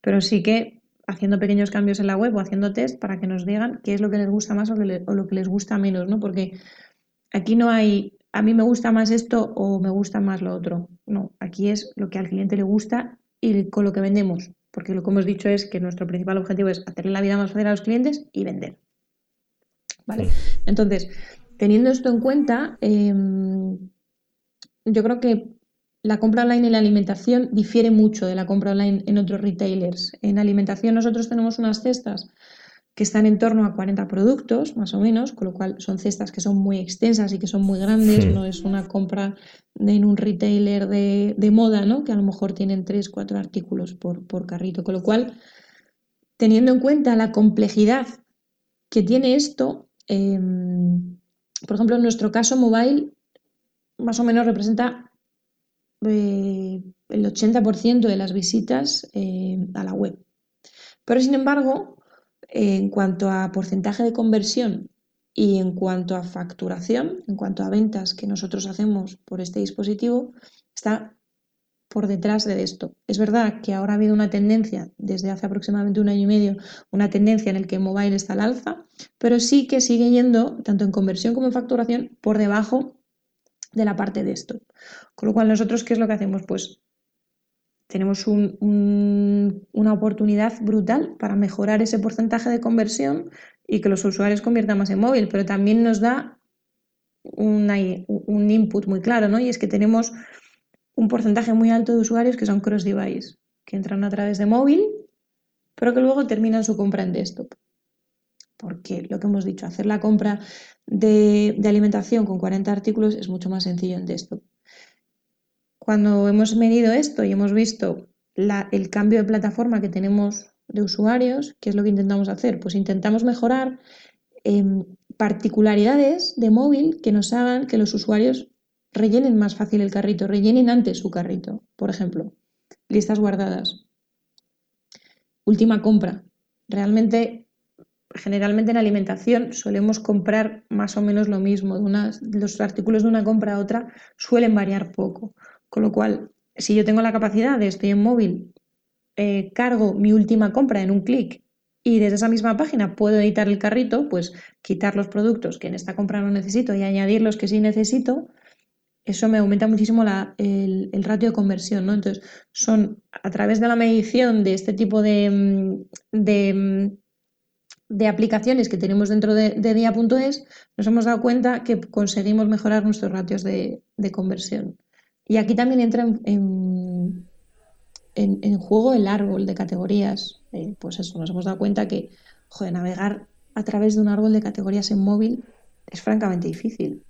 pero sí que haciendo pequeños cambios en la web o haciendo test para que nos digan qué es lo que les gusta más o, lo que les gusta menos, ¿no? Porque aquí no hay a mí me gusta más esto o me gusta más lo otro. No, aquí es lo que al cliente le gusta y con lo que vendemos, porque lo que hemos dicho es que nuestro principal objetivo es hacerle la vida más fácil a los clientes y vender. ¿Vale? Entonces, teniendo esto en cuenta, em, yo creo que la compra online en la alimentación difiere mucho de la compra online en otros retailers. En alimentación nosotros tenemos unas cestas que están en torno a 40 productos, más o menos, con lo cual son cestas que son muy extensas y que son muy grandes, no es una compra en un retailer de, moda, ¿no? que a lo mejor tienen 3, 4 artículos por, carrito, con lo cual, teniendo en cuenta la complejidad que tiene esto, em, por ejemplo, en nuestro caso, mobile más o menos representa eh, el 80% de las visitas eh, a la web. Pero sin embargo, en cuanto a porcentaje de conversión y en cuanto a facturación, en cuanto a ventas que nosotros hacemos por este dispositivo, está por detrás de esto. Es verdad que ahora ha habido una tendencia, desde hace aproximadamente un año y medio, una tendencia en el que mobile está al alza, pero sí que sigue yendo, tanto en conversión como en facturación, por debajo de la parte de esto. Con lo cual, nosotros, ¿qué es lo que hacemos? Pues tenemos una oportunidad brutal para mejorar ese porcentaje de conversión y que los usuarios conviertan más en móvil, pero también nos da un input muy claro, ¿no? Y es que tenemos un porcentaje muy alto de usuarios que son cross-device, que entran a través de móvil, pero que luego terminan su compra en desktop. Porque lo que hemos dicho, hacer la compra de, alimentación con 40 artículos es mucho más sencillo en desktop. Cuando hemos medido esto y hemos visto el cambio de plataforma que tenemos de usuarios, ¿qué es lo que intentamos hacer? Pues intentamos mejorar em, particularidades de móvil que nos hagan que los usuarios rellenen más fácil el carrito, rellenen antes su carrito. Por ejemplo, listas guardadas. Última compra. Realmente, generalmente en alimentación solemos comprar más o menos lo mismo. los artículos de una compra a otra suelen variar poco. Con lo cual, si yo tengo la capacidad de, estoy en móvil, eh, cargo mi última compra en un clic y desde esa misma página puedo editar el carrito, pues quitar los productos que en esta compra no necesito y añadir los que sí necesito, eso me aumenta muchísimo el, ratio de conversión, ¿no? Entonces, son a través de la medición de este tipo de, mm, mm, de, aplicaciones que tenemos dentro de, de Dia.es, nos hemos dado cuenta que conseguimos mejorar nuestros ratios de conversión. Y aquí también entra en, en, juego el árbol de categorías. Eh, pues eso, nos hemos dado cuenta que, navegar a través de un árbol de categorías en móvil es francamente difícil.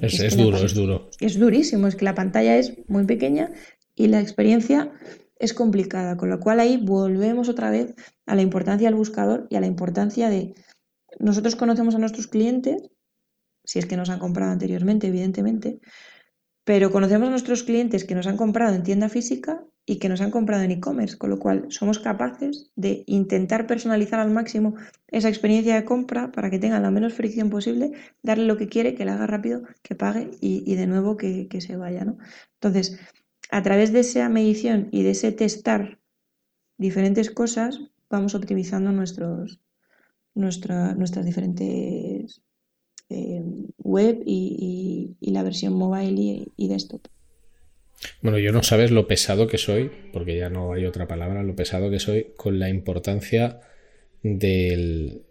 Es, duro, es duro. Es durísimo, es que la pantalla es muy pequeña y la experiencia es complicada, con lo cual ahí volvemos otra vez a la importancia del buscador y a la importancia de nosotros conocemos a nuestros clientes, si es que nos han comprado anteriormente, evidentemente, pero conocemos a nuestros clientes que nos han comprado en tienda física y que nos han comprado en e-commerce, con lo cual somos capaces de intentar personalizar al máximo esa experiencia de compra para que tenga la menos fricción posible, darle lo que quiere, que le haga rápido, que pague y, de nuevo que, se vaya. ¿no? Entonces, a través de esa medición y de ese testar diferentes cosas, vamos optimizando nuestros, nuestras diferentes eh, web y, la versión mobile y, desktop. Bueno, yo no sabes lo pesado que soy, porque ya no hay otra palabra, lo pesado que soy con la importancia de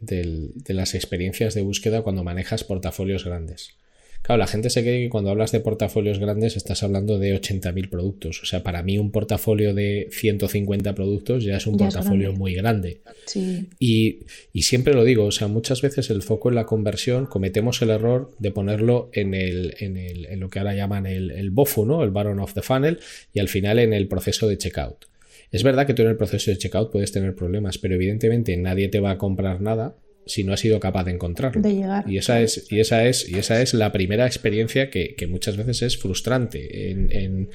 las experiencias de búsqueda cuando manejas portafolios grandes. Claro, la gente se cree que cuando hablas de portafolios grandes estás hablando de 80.000 productos. O sea, para mí un portafolio de 150 productos ya es un portafolio muy grande. Sí. Y, siempre lo digo, o sea, muchas veces el foco en la conversión cometemos el error de ponerlo en, el, en, el, en lo que ahora llaman el, el BOFU, ¿no? El Baron of the Funnel, y al final en el proceso de checkout. Es verdad que tú en el proceso de checkout puedes tener problemas, pero evidentemente nadie te va a comprar nada si no has sido capaz de encontrarlo. De llegar. Y esa es, y esa es, y esa es la primera experiencia que, muchas veces es frustrante en,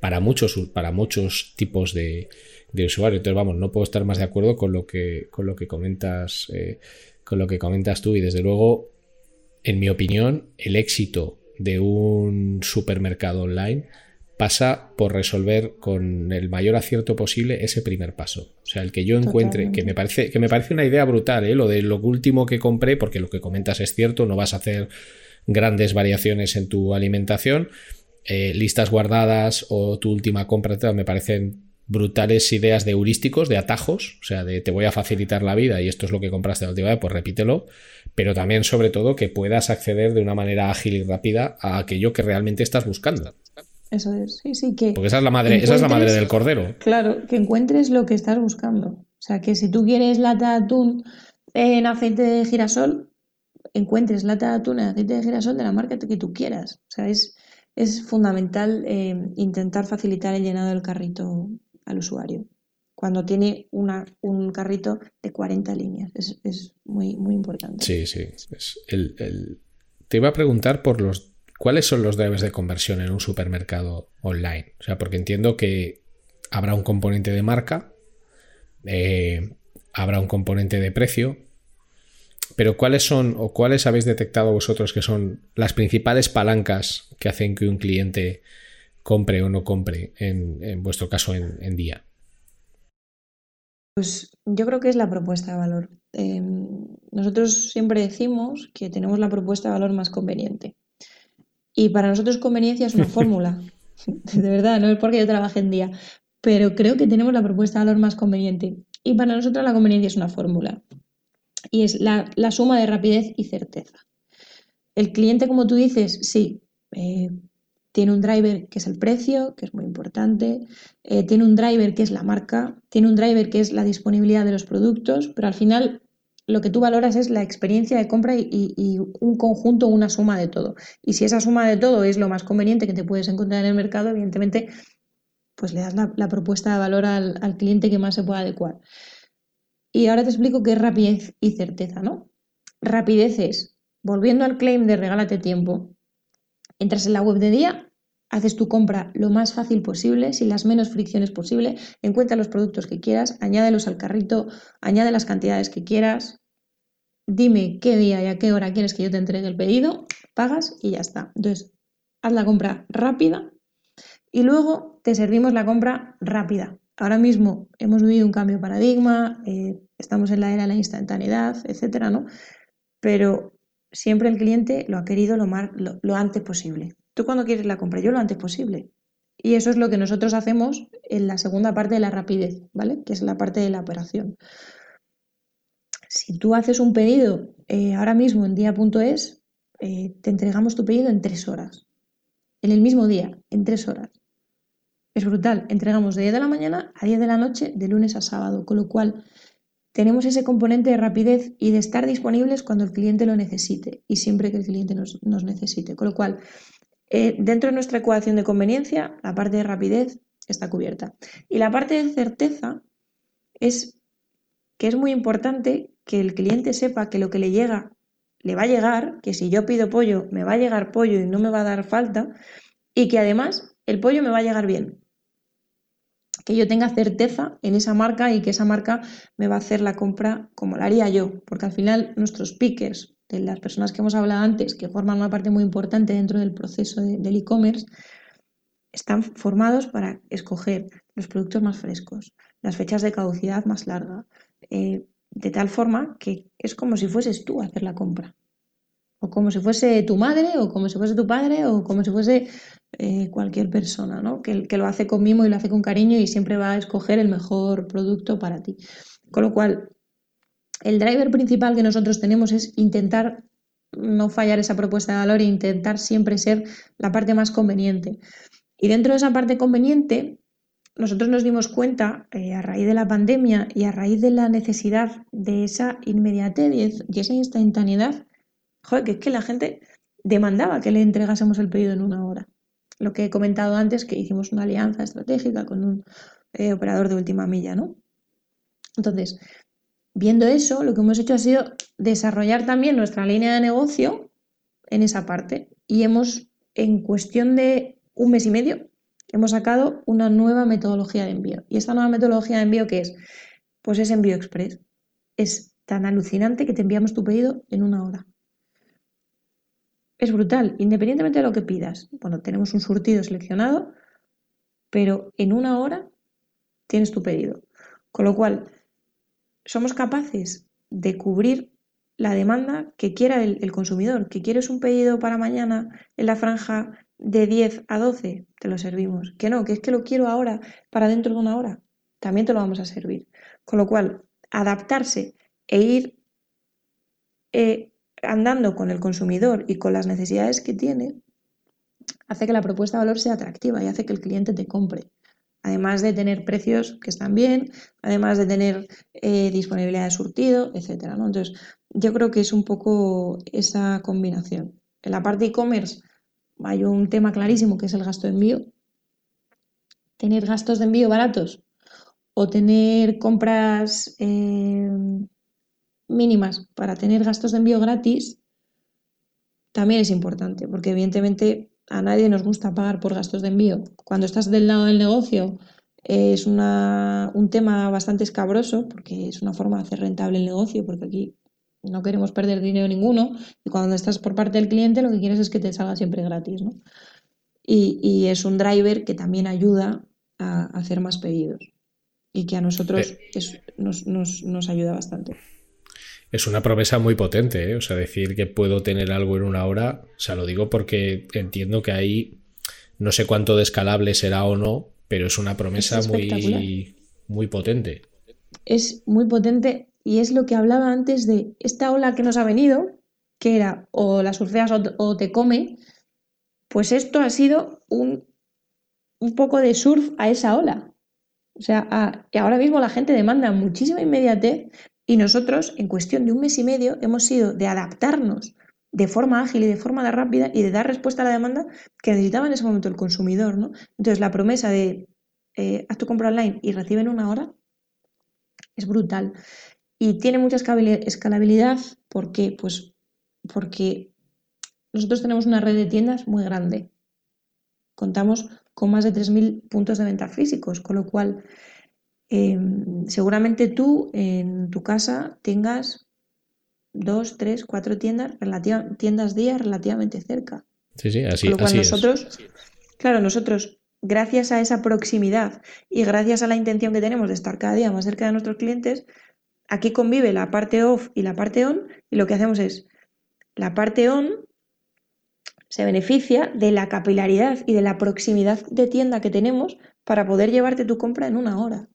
para, muchos, para muchos tipos de, de usuarios. Entonces, vamos, no puedo estar más de acuerdo con lo que, con lo que comentas, eh, con lo que comentas tú. Y desde luego, en mi opinión, el éxito de un supermercado online pasa por resolver con el mayor acierto posible ese primer paso. O sea, el que yo encuentre, que me parece, que me parece una idea brutal, ¿eh? lo de lo último que compré, porque lo que comentas es cierto, no vas a hacer grandes variaciones en tu alimentación. Eh, listas guardadas o tu última compra me parecen brutales ideas de heurísticos, de atajos, o sea, de te voy a facilitar la vida y esto es lo que compraste la última vez, pues repítelo, pero también sobre todo que puedas acceder de una manera ágil y rápida a aquello que realmente estás buscando. Eso es, sí, sí, que... Porque esa es la madre, esa es la madre del cordero. Claro, que encuentres lo que estás buscando. O sea, que si tú quieres lata de atún en aceite de girasol, encuentres lata de atún en aceite de girasol de la marca que tú quieras. O sea, es, es fundamental eh, intentar facilitar el llenado del carrito al usuario cuando tiene una, un carrito de 40 líneas. Es, es muy, muy importante. Sí, sí. el, Te iba a preguntar por los cuáles son los drivers de conversión en un supermercado online. O sea, porque entiendo que habrá un componente de marca, eh, habrá un componente de precio, pero ¿cuáles son o cuáles habéis detectado vosotros que son las principales palancas que hacen que un cliente compre o no compre, en, vuestro caso, en, día? Pues yo creo que es la propuesta de valor. Em, nosotros siempre decimos que tenemos la propuesta de valor más conveniente. Y para nosotros conveniencia es una fórmula. De verdad, no es porque yo trabaje en día, pero creo que tenemos la propuesta de valor más conveniente. Y para nosotros la conveniencia es una fórmula y es la, suma de rapidez y certeza. El cliente, como tú dices, sí, eh, tiene un driver que es el precio, que es muy importante, eh, tiene un driver que es la marca, tiene un driver que es la disponibilidad de los productos, pero al final lo que tú valoras es la experiencia de compra y, un conjunto, una suma de todo. Y si esa suma de todo es lo más conveniente que te puedes encontrar en el mercado, evidentemente, pues le das la, propuesta de valor al, al cliente que más se pueda adecuar. Y ahora te explico qué es rapidez y certeza, ¿no? Rapidez es, volviendo al claim de regálate tiempo, entras en la web de día, haces tu compra lo más fácil posible, sin las menos fricciones posible, encuentra los productos que quieras, añádelos al carrito, añade las cantidades que quieras, dime qué día y a qué hora quieres que yo te entregue el pedido, pagas y ya está. Entonces, haz la compra rápida y luego te servimos la compra rápida. Ahora mismo hemos vivido un cambio de paradigma, eh, estamos en la era de la instantaneidad, etcétera, ¿no? Pero siempre el cliente lo ha querido lo, más, lo, antes posible. ¿Tú cuando quieres la compra? Yo lo antes posible. Y eso es lo que nosotros hacemos en la segunda parte de la rapidez, ¿vale? Que es la parte de la operación. Si tú haces un pedido eh, ahora mismo en día.es, eh, te entregamos tu pedido en tres horas. En el mismo día, en tres horas. Es brutal. Entregamos de 10 de la mañana a 10 de la noche, de lunes a sábado, con lo cual tenemos ese componente de rapidez y de estar disponibles cuando el cliente lo necesite y siempre que el cliente nos, necesite. Con lo cual, eh, dentro de nuestra ecuación de conveniencia, la parte de rapidez está cubierta. Y la parte de certeza es que es muy importante que el cliente sepa que lo que le llega le va a llegar, que si yo pido pollo, me va a llegar pollo y no me va a dar falta, y que además el pollo me va a llegar bien que yo tenga certeza en esa marca y que esa marca me va a hacer la compra como la haría yo, porque al final nuestros pickers, de las personas que hemos hablado antes, que forman una parte muy importante dentro del proceso del e-commerce, están formados para escoger los productos más frescos, las fechas de caducidad más largas, eh, de tal forma que es como si fueses tú a hacer la compra o como si fuese tu madre, o como si fuese tu padre, o como si fuese eh, cualquier persona, ¿no? Que, que, lo hace con mimo y lo hace con cariño y siempre va a escoger el mejor producto para ti. Con lo cual, el driver principal que nosotros tenemos es intentar no fallar esa propuesta de valor e intentar siempre ser la parte más conveniente. Y dentro de esa parte conveniente, nosotros nos dimos cuenta eh, a raíz de la pandemia y a raíz de la necesidad de esa inmediatez y esa instantaneidad joder, que es que la gente demandaba que le entregásemos el pedido en una hora. Lo que he comentado antes, que hicimos una alianza estratégica con un eh, operador de última milla, ¿no? Entonces, viendo eso, lo que hemos hecho ha sido desarrollar también nuestra línea de negocio en esa parte. Y hemos, en cuestión de un mes y medio, hemos sacado una nueva metodología de envío. ¿Y esta nueva metodología de envío qué es? Pues es envío express. Es tan alucinante que te enviamos tu pedido en una hora es brutal, independientemente de lo que pidas. Bueno, tenemos un surtido seleccionado, pero en una hora tienes tu pedido. Con lo cual, somos capaces de cubrir la demanda que quiera el, consumidor. ¿Que quieres un pedido para mañana en la franja de 10 a 12? Te lo servimos. Que no, que es que lo quiero ahora, para dentro de una hora. También te lo vamos a servir. Con lo cual, adaptarse e ir eh, andando con el consumidor y con las necesidades que tiene, hace que la propuesta de valor sea atractiva y hace que el cliente te compre. Además de tener precios que están bien, además de tener eh, disponibilidad de surtido, etc. Entonces, yo creo que es un poco esa combinación. En la parte e-commerce hay un tema clarísimo que es el gasto de envío. Tener gastos de envío baratos o tener compras eh, mínimas para tener gastos de envío gratis también es importante, porque evidentemente a nadie nos gusta pagar por gastos de envío. Cuando estás del lado del negocio es un tema bastante escabroso, porque es una forma de hacer rentable el negocio, porque aquí no queremos perder dinero ninguno, y cuando estás por parte del cliente lo que quieres es que te salga siempre gratis. Y, es un driver que también ayuda a hacer más pedidos y que a nosotros nos ayuda bastante es una promesa muy potente, ¿eh? o sea, decir que puedo tener algo en una hora, o sea, lo digo porque entiendo que ahí no sé cuánto de escalable será o no, pero es una promesa muy, muy potente. Es muy potente y es lo que hablaba antes de esta ola que nos ha venido, que era o la surfeas o, te come, pues esto ha sido un, un poco de surf a esa ola. O sea, y ahora mismo la gente demanda muchísima inmediatez, y nosotros, en cuestión de un mes y medio, hemos sido de adaptarnos de forma ágil y de forma rápida y de dar respuesta a la demanda que necesitaba en ese momento el consumidor. ¿no? Entonces, la promesa de eh, haz tu compra online y recibe en una hora es brutal. Y tiene mucha escalabilidad. ¿Por qué? Pues porque nosotros tenemos una red de tiendas muy grande. Contamos con más de 3.000 puntos de venta físicos, con lo cual Em, seguramente tú en tu casa tengas dos, tres, cuatro tiendas, tiendas días relativamente cerca. Sí, sí, así, Con lo nosotros, claro, nosotros, gracias a esa proximidad y gracias a la intención que tenemos de estar cada día más cerca de nuestros clientes, aquí convive la parte off y la parte on, y lo que hacemos es, la parte on se beneficia de la capilaridad y de la proximidad de tienda que tenemos para poder llevarte tu compra en una hora.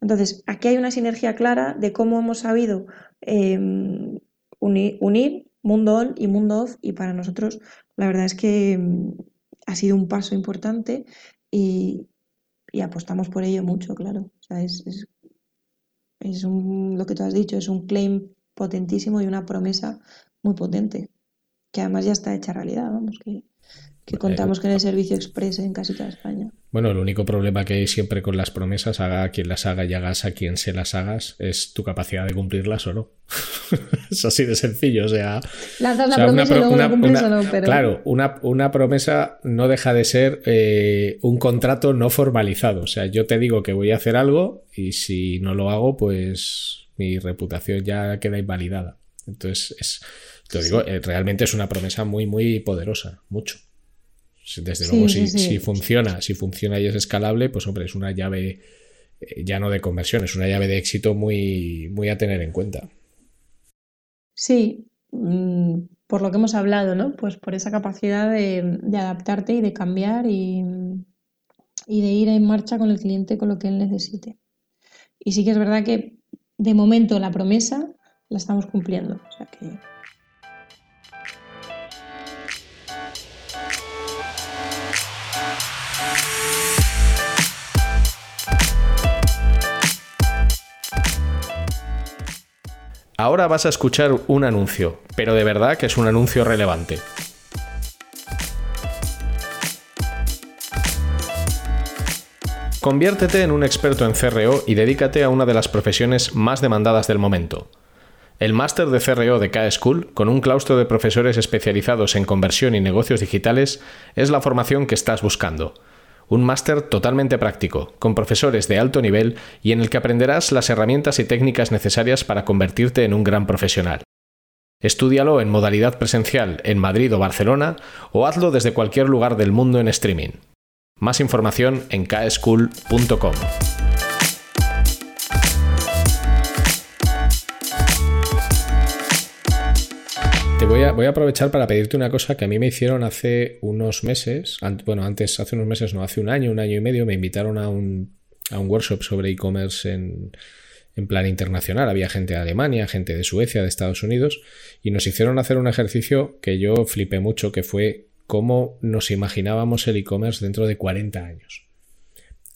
Entonces, aquí hay una sinergia clara de cómo hemos sabido em, unir, mundo on y mundo off y para nosotros la verdad es que em, ha sido un paso importante y, apostamos por ello mucho, claro. O sea, es, es, lo que tú has dicho, es un claim potentísimo y una promesa muy potente, que además ya está hecha realidad, vamos, que, que contamos con el servicio express en casi toda España. Bueno, el único problema que hay siempre con las promesas, haga quien las haga y hagas a quien se las hagas, es tu capacidad de cumplirlas o no. es así de sencillo, o sea... Lanzas la promesa y luego la cumples o no, pero... Claro, una, promesa no deja de ser eh, un contrato no formalizado. O sea, yo te digo que voy a hacer algo y si no lo hago, pues mi reputación ya queda invalidada. Entonces, es, te digo, eh, realmente es una promesa muy, muy poderosa, mucho. Desde luego, si, funciona, si funciona y es escalable, pues hombre, es una llave eh, ya no de conversión, es una llave de éxito muy, muy a tener en cuenta. Sí, mm, por lo que hemos hablado, ¿no? Pues por esa capacidad de, adaptarte y de cambiar y, y, de ir en marcha con el cliente con lo que él necesite. Y sí que es verdad que de momento la promesa la estamos cumpliendo. O sea que Ahora vas a escuchar un anuncio, pero de verdad que es un anuncio relevante. Conviértete en un experto en CRO y dedícate a una de las profesiones más demandadas del momento. El máster de CRO de K-School, con un claustro de profesores especializados en conversión y negocios digitales, es la formación que estás buscando un máster totalmente práctico, con profesores de alto nivel y en el que aprenderás las herramientas y técnicas necesarias para convertirte en un gran profesional. Estúdialo en modalidad presencial en Madrid o Barcelona o hazlo desde cualquier lugar del mundo en streaming. Más información en kschool.com. Te voy a, voy a aprovechar para pedirte una cosa que a mí me hicieron hace unos meses, bueno, antes, hace unos meses, no, hace un año, un año y medio, me invitaron a un, a un workshop sobre e-commerce en, en plan internacional. Había gente de Alemania, gente de Suecia, de Estados Unidos, y nos hicieron hacer un ejercicio que yo flipé mucho, que fue cómo nos imaginábamos el e-commerce dentro de 40 años.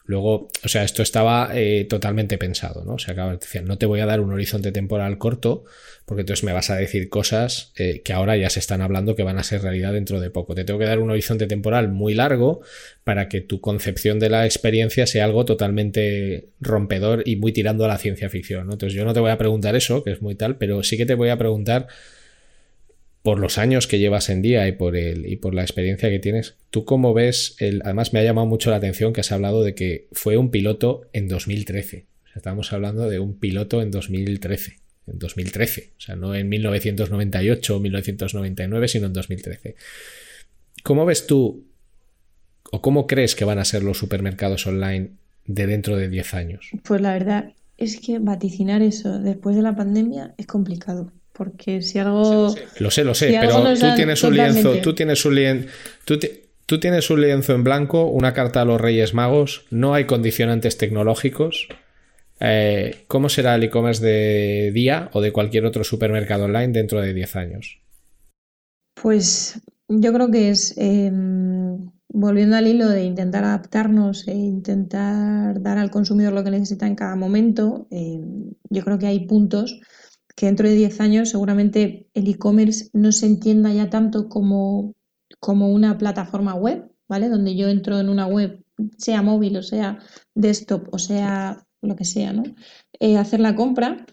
Luego, o sea, esto estaba eh, totalmente pensado, ¿no? O sea, no te voy a dar un horizonte temporal corto, porque entonces me vas a decir cosas eh, que ahora ya se están hablando que van a ser realidad dentro de poco. Te tengo que dar un horizonte temporal muy largo para que tu concepción de la experiencia sea algo totalmente rompedor y muy tirando a la ciencia ficción. Entonces yo no te voy a preguntar eso, que es muy tal, pero sí que te voy a preguntar por los años que llevas en día y por, el, y por la experiencia que tienes, ¿tú cómo ves? El, además me ha llamado mucho la atención que has hablado de que fue un piloto en 2013. O sea, estamos hablando de un piloto en 2013. En 2013. O sea, no en 1998 o 1999, sino en 2013. ¿Cómo ves tú o cómo crees que van a ser los supermercados online de dentro de 10 años? Pues la verdad es que vaticinar eso después de la pandemia es complicado. Porque si algo. Lo sé, lo sé, pero tú tienes un lienzo, tú tienes un lienzo. Tú, tienes un lienzo en blanco, una carta a los Reyes Magos, no hay condicionantes tecnológicos. Eh, ¿Cómo será el e-commerce de día o de cualquier otro supermercado online dentro de 10 años? Pues yo creo que es em, volviendo al hilo de intentar adaptarnos e intentar dar al consumidor lo que necesita en cada momento. Em, yo creo que hay puntos que dentro de 10 años seguramente el e-commerce no se entienda ya tanto como, como una plataforma web, ¿vale? Donde yo entro en una web, sea móvil o sea desktop o sea lo que sea, ¿no? Eh, hacer la compra,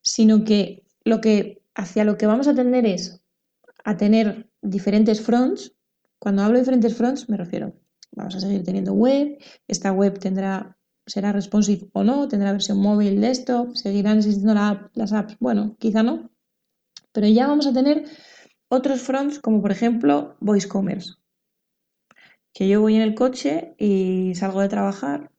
sino que lo que hacia lo que vamos a tender es a tener diferentes fronts. Cuando hablo de diferentes fronts me refiero, vamos a seguir teniendo web, esta web tendrá será responsive o no, tendrá versión móvil, desktop, seguirán existiendo las apps, bueno, quizá no, pero ya vamos a tener otros fronts como por ejemplo Voice Commerce, que yo voy en el coche y salgo de trabajar,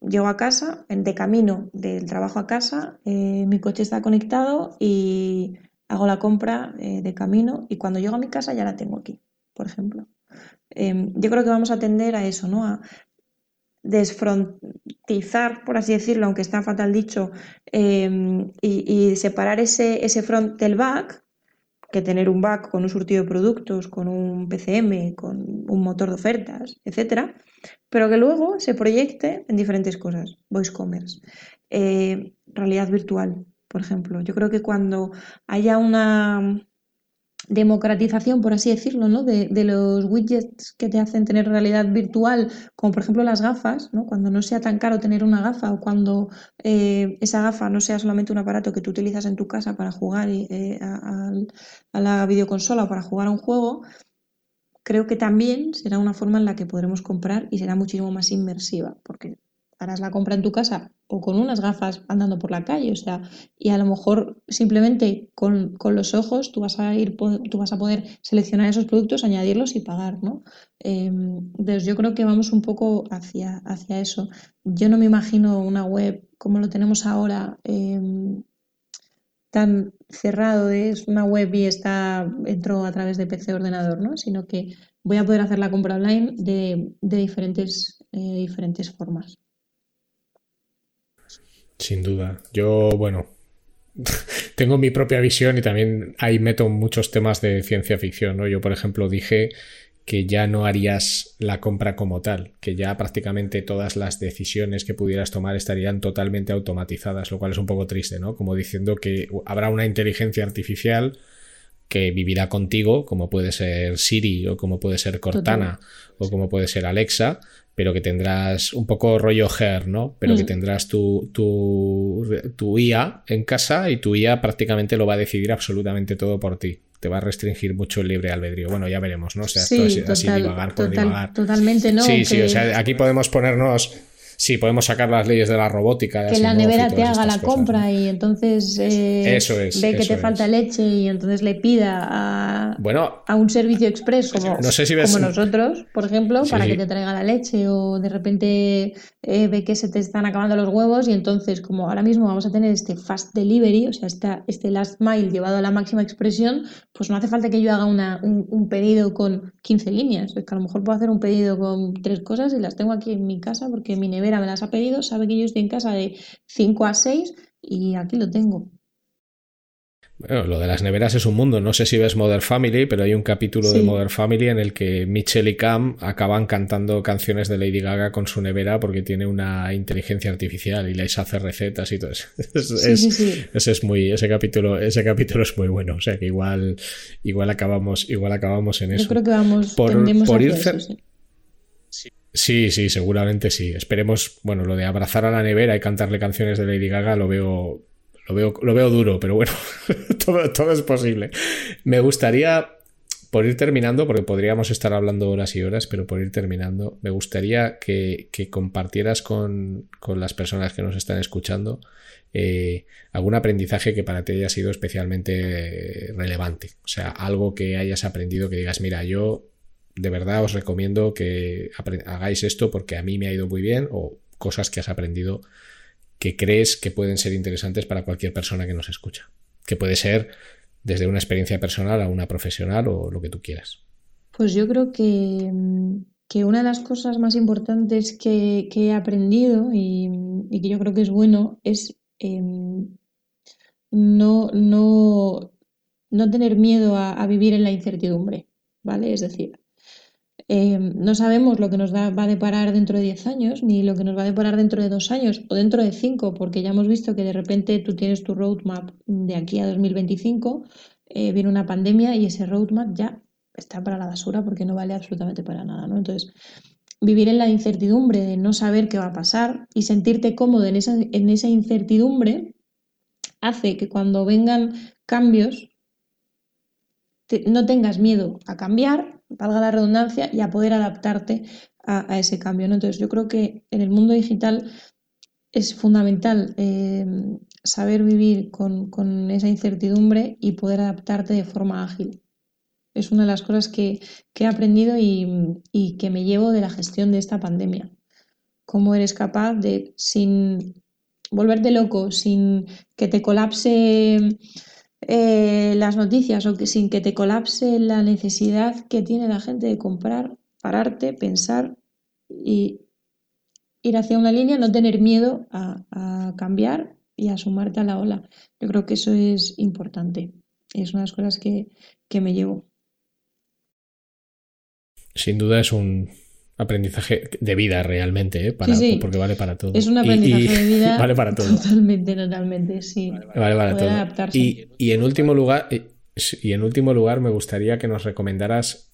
llego a casa, de camino del trabajo a casa, eh, mi coche está conectado y hago la compra eh, de camino y cuando llego a mi casa ya la tengo aquí, por ejemplo. Em, yo creo que vamos a atender a eso, ¿no? A desfrontizar, por así decirlo, aunque está fatal dicho, em, y, separar ese, ese front del back, que tener un back con un surtido de productos, con un PCM, con un motor de ofertas, etcétera, pero que luego se proyecte en diferentes cosas. Voice commerce, eh, realidad virtual, por ejemplo. Yo creo que cuando haya una democratización, por así decirlo, ¿no? de, los widgets que te hacen tener realidad virtual, como por ejemplo las gafas, ¿no? cuando no sea tan caro tener una gafa o cuando eh, esa gafa no sea solamente un aparato que tú utilizas en tu casa para jugar eh, a, a, la videoconsola o para jugar a un juego, creo que también será una forma en la que podremos comprar y será muchísimo más inmersiva, porque harás la compra en tu casa o con unas gafas andando por la calle, o sea, y a lo mejor simplemente con, los ojos tú vas a ir, tú vas a poder seleccionar esos productos, añadirlos y pagar, ¿no? Em, entonces yo creo que vamos un poco hacia, hacia eso. Yo no me imagino una web como lo tenemos ahora, em, tan cerrado, es una web y está, entro a través de PC ordenador, ¿no? Sino que voy a poder hacer la compra online de, diferentes, eh, diferentes formas. Sin duda. Yo, bueno, tengo mi propia visión y también ahí meto muchos temas de ciencia ficción, ¿no? Yo, por ejemplo, dije que ya no harías la compra como tal, que ya prácticamente todas las decisiones que pudieras tomar estarían totalmente automatizadas, lo cual es un poco triste, ¿no? Como diciendo que habrá una inteligencia artificial que vivirá contigo, como puede ser Siri o como puede ser Cortana o como puede ser Alexa, pero que tendrás un poco rollo Her, ¿no? Pero que mm. tendrás tu, tu, tu, IA en casa y tu IA prácticamente lo va a decidir absolutamente todo por ti. Te va a restringir mucho el libre albedrío. Bueno, ya veremos, ¿no? O sea, sí, esto así divagar por divagar. Totalmente, ¿no? Sí, sí, o sea, aquí podemos ponernos Sí, podemos sacar las leyes de la robótica. Que la nevera te haga la compra y entonces eh, ve que te falta leche y entonces le pida a, bueno, a un servicio express como, como nosotros, por ejemplo, para que te traiga la leche o de repente eh, ve que se te están acabando los huevos y entonces como ahora mismo vamos a tener este fast delivery, o sea, este last mile llevado a la máxima expresión, pues no hace falta que yo haga una, un, pedido con 15 líneas, es que a lo mejor puedo hacer un pedido con tres cosas y las tengo aquí en mi casa porque mi nevera me las ha pedido, sabe que yo estoy en casa de 5 a 6 y aquí lo tengo. Bueno, lo de las neveras es un mundo. No sé si ves Modern Family, pero hay un capítulo de Modern Family en el que Mitchell y Cam acaban cantando canciones de Lady Gaga con su nevera porque tiene una inteligencia artificial y les hace recetas y todo eso. ese es muy, ese capítulo, ese capítulo es muy bueno. O sea que igual, igual acabamos, igual acabamos en eso. Yo creo que vamos por, por ir Sí, sí, seguramente sí. Esperemos, bueno, lo de abrazar a la nevera y cantarle canciones de Lady Gaga lo veo, lo veo, lo veo duro, pero bueno, todo, es posible. Me gustaría, por ir terminando, porque podríamos estar hablando horas y horas, pero por ir terminando, me gustaría que, compartieras con, las personas que nos están escuchando eh, algún aprendizaje que para ti haya sido especialmente relevante. O sea, algo que hayas aprendido que digas, mira, yo de verdad os recomiendo que hagáis esto porque a mí me ha ido muy bien o cosas que has aprendido que crees que pueden ser interesantes para cualquier persona que nos escucha. Que puede ser desde una experiencia personal a una profesional o lo que tú quieras. Pues yo creo que, una de las cosas más importantes que, he aprendido y, que yo creo que es bueno es em, no, no, no, tener miedo a, a, vivir en la incertidumbre, ¿vale? Es decir, eh, no sabemos lo que nos va a deparar dentro de 10 años, ni lo que nos va a deparar dentro de 2 años o dentro de 5, porque ya hemos visto que de repente tú tienes tu roadmap de aquí a 2025, eh, viene una pandemia y ese roadmap ya está para la basura porque no vale absolutamente para nada. ¿no? Entonces, vivir en la incertidumbre de no saber qué va a pasar y sentirte cómodo en esa incertidumbre hace que cuando vengan cambios no tengas miedo a cambiar valga la redundancia, y a poder adaptarte a, ese cambio. Entonces yo creo que en el mundo digital es fundamental eh, saber vivir con, esa incertidumbre y poder adaptarte de forma ágil. Es una de las cosas que, he aprendido y, que me llevo de la gestión de esta pandemia. Cómo eres capaz de, sin volverte loco, sin que te colapse eh, las noticias o que sin que te colapse la necesidad que tiene la gente de comprar, pararte, pensar y ir hacia una línea, no tener miedo a, cambiar y a sumarte a la ola. Yo creo que eso es importante. Es una de las cosas que, que me llevo. Sin duda es un, aprendizaje de vida realmente, ¿eh? Para, porque vale para todo. Es un aprendizaje de vida. vale para todo. Totalmente, totalmente, sí. Vale, para todo. Y, y, en último lugar, y en último lugar, me gustaría que nos recomendaras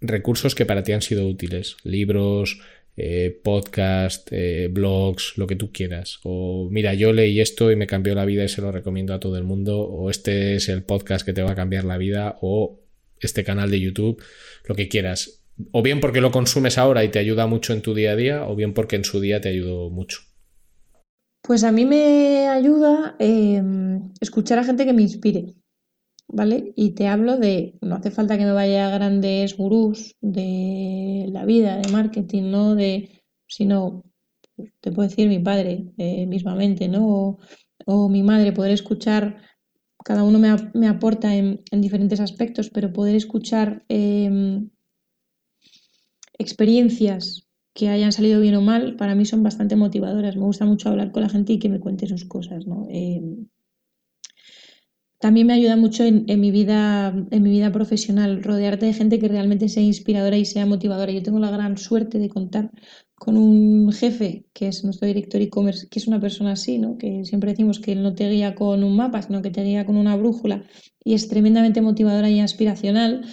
recursos que para ti han sido útiles. Libros, eh, podcast, eh, blogs, lo que tú quieras. O mira, yo leí esto y me cambió la vida y se lo recomiendo a todo el mundo. O este es el podcast que te va a cambiar la vida. O este canal de YouTube, lo que quieras o bien porque lo consumes ahora y te ayuda mucho en tu día a día, o bien porque en su día te ayudó mucho. Pues a mí me ayuda em, escuchar a gente que me inspire, ¿vale? Y te hablo de, no hace falta que me vaya a grandes gurús de la vida, de marketing, ¿no? De, sino, te puedo decir mi padre eh, mismamente, ¿no? O, mi madre, poder escuchar, cada uno me, aporta en, diferentes aspectos, pero poder escuchar em, experiencias que hayan salido bien o mal, para mí son bastante motivadoras. Me gusta mucho hablar con la gente y que me cuente sus cosas. ¿no? Eh, también me ayuda mucho en, mi vida, en mi vida profesional, rodearte de gente que realmente sea inspiradora y sea motivadora. Yo tengo la gran suerte de contar con un jefe, que es nuestro director e-commerce, que es una persona así, ¿no? que siempre decimos que él no te guía con un mapa, sino que te guía con una brújula y es tremendamente motivadora y aspiracional.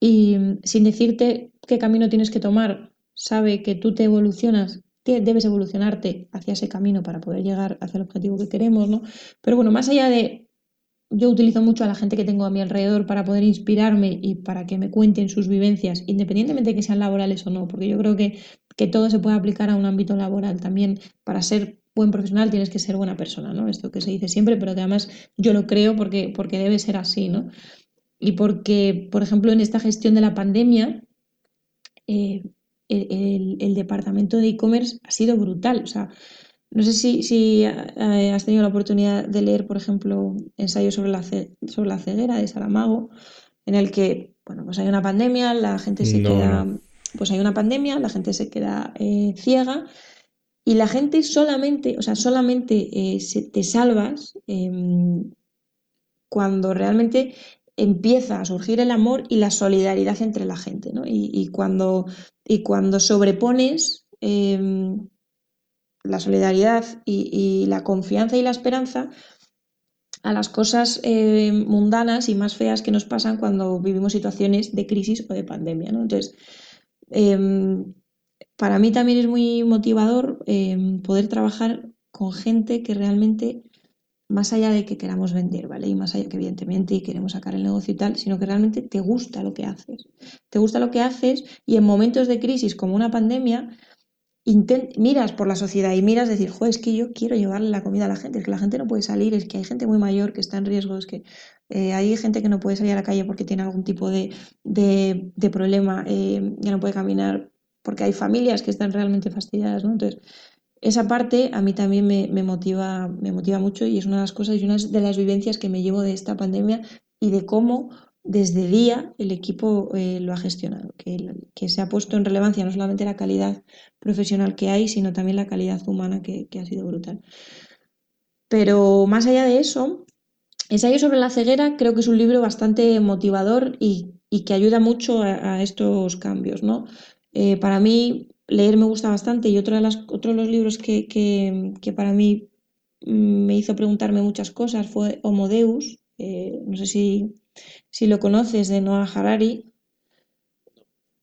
Y sin decirte qué camino tienes que tomar, sabe que tú te evolucionas, debes evolucionarte hacia ese camino para poder llegar hacia el objetivo que queremos, ¿no? Pero bueno, más allá de yo utilizo mucho a la gente que tengo a mi alrededor para poder inspirarme y para que me cuenten sus vivencias, independientemente de que sean laborales o no, porque yo creo que, que todo se puede aplicar a un ámbito laboral. También para ser buen profesional tienes que ser buena persona, ¿no? Esto que se dice siempre, pero que además yo lo creo porque, porque debe ser así, ¿no? Y porque, por ejemplo, en esta gestión de la pandemia, eh, el, departamento de e-commerce ha sido brutal. O sea, no sé si, eh, has tenido la oportunidad de leer, por ejemplo, Ensayo sobre la, sobre la ceguera de Saramago, en el que, bueno, pues hay una pandemia, la gente se queda pues hay una pandemia, la gente se queda eh, ciega y la gente solamente, o sea, solamente eh, te salvas em, cuando realmente empieza a surgir el amor y la solidaridad entre la gente, ¿no? Y, cuando, y cuando sobrepones em, la solidaridad y, la confianza y la esperanza a las cosas em, mundanas y más feas que nos pasan cuando vivimos situaciones de crisis o de pandemia, ¿no? Entonces, Em, para mí también es muy motivador poder trabajar con gente que realmente, más allá de que queramos vender, ¿vale? Y más allá que evidentemente y queremos sacar el negocio y tal, sino que realmente te gusta lo que haces. Te gusta lo que haces y en momentos de crisis como una pandemia, miras por la sociedad y miras decir, joder, es que yo quiero llevarle la comida a la gente, es que la gente no puede salir, es que hay gente muy mayor que está en riesgo, es que eh, hay gente que no puede salir a la calle porque tiene algún tipo de, problema, eh, ya no puede caminar, porque hay familias que están realmente fastidiadas, ¿no? Entonces, esa parte a mí también me, motiva, me motiva mucho y es una de las cosas y una de las vivencias que me llevo de esta pandemia y de cómo desde día el equipo eh, lo ha gestionado, que, se ha puesto en relevancia no solamente la calidad profesional que hay, sino también la calidad humana que, que ha sido brutal. Pero más allá de eso, Ensayo sobre la ceguera creo que es un libro bastante motivador y, que ayuda mucho a, estos cambios, ¿no? Eh, para mí leer me gusta bastante y otro de, otro de los libros que, para mí mm, me hizo preguntarme muchas cosas fue Homo Deus, eh, no sé si, lo conoces, de Noah Harari.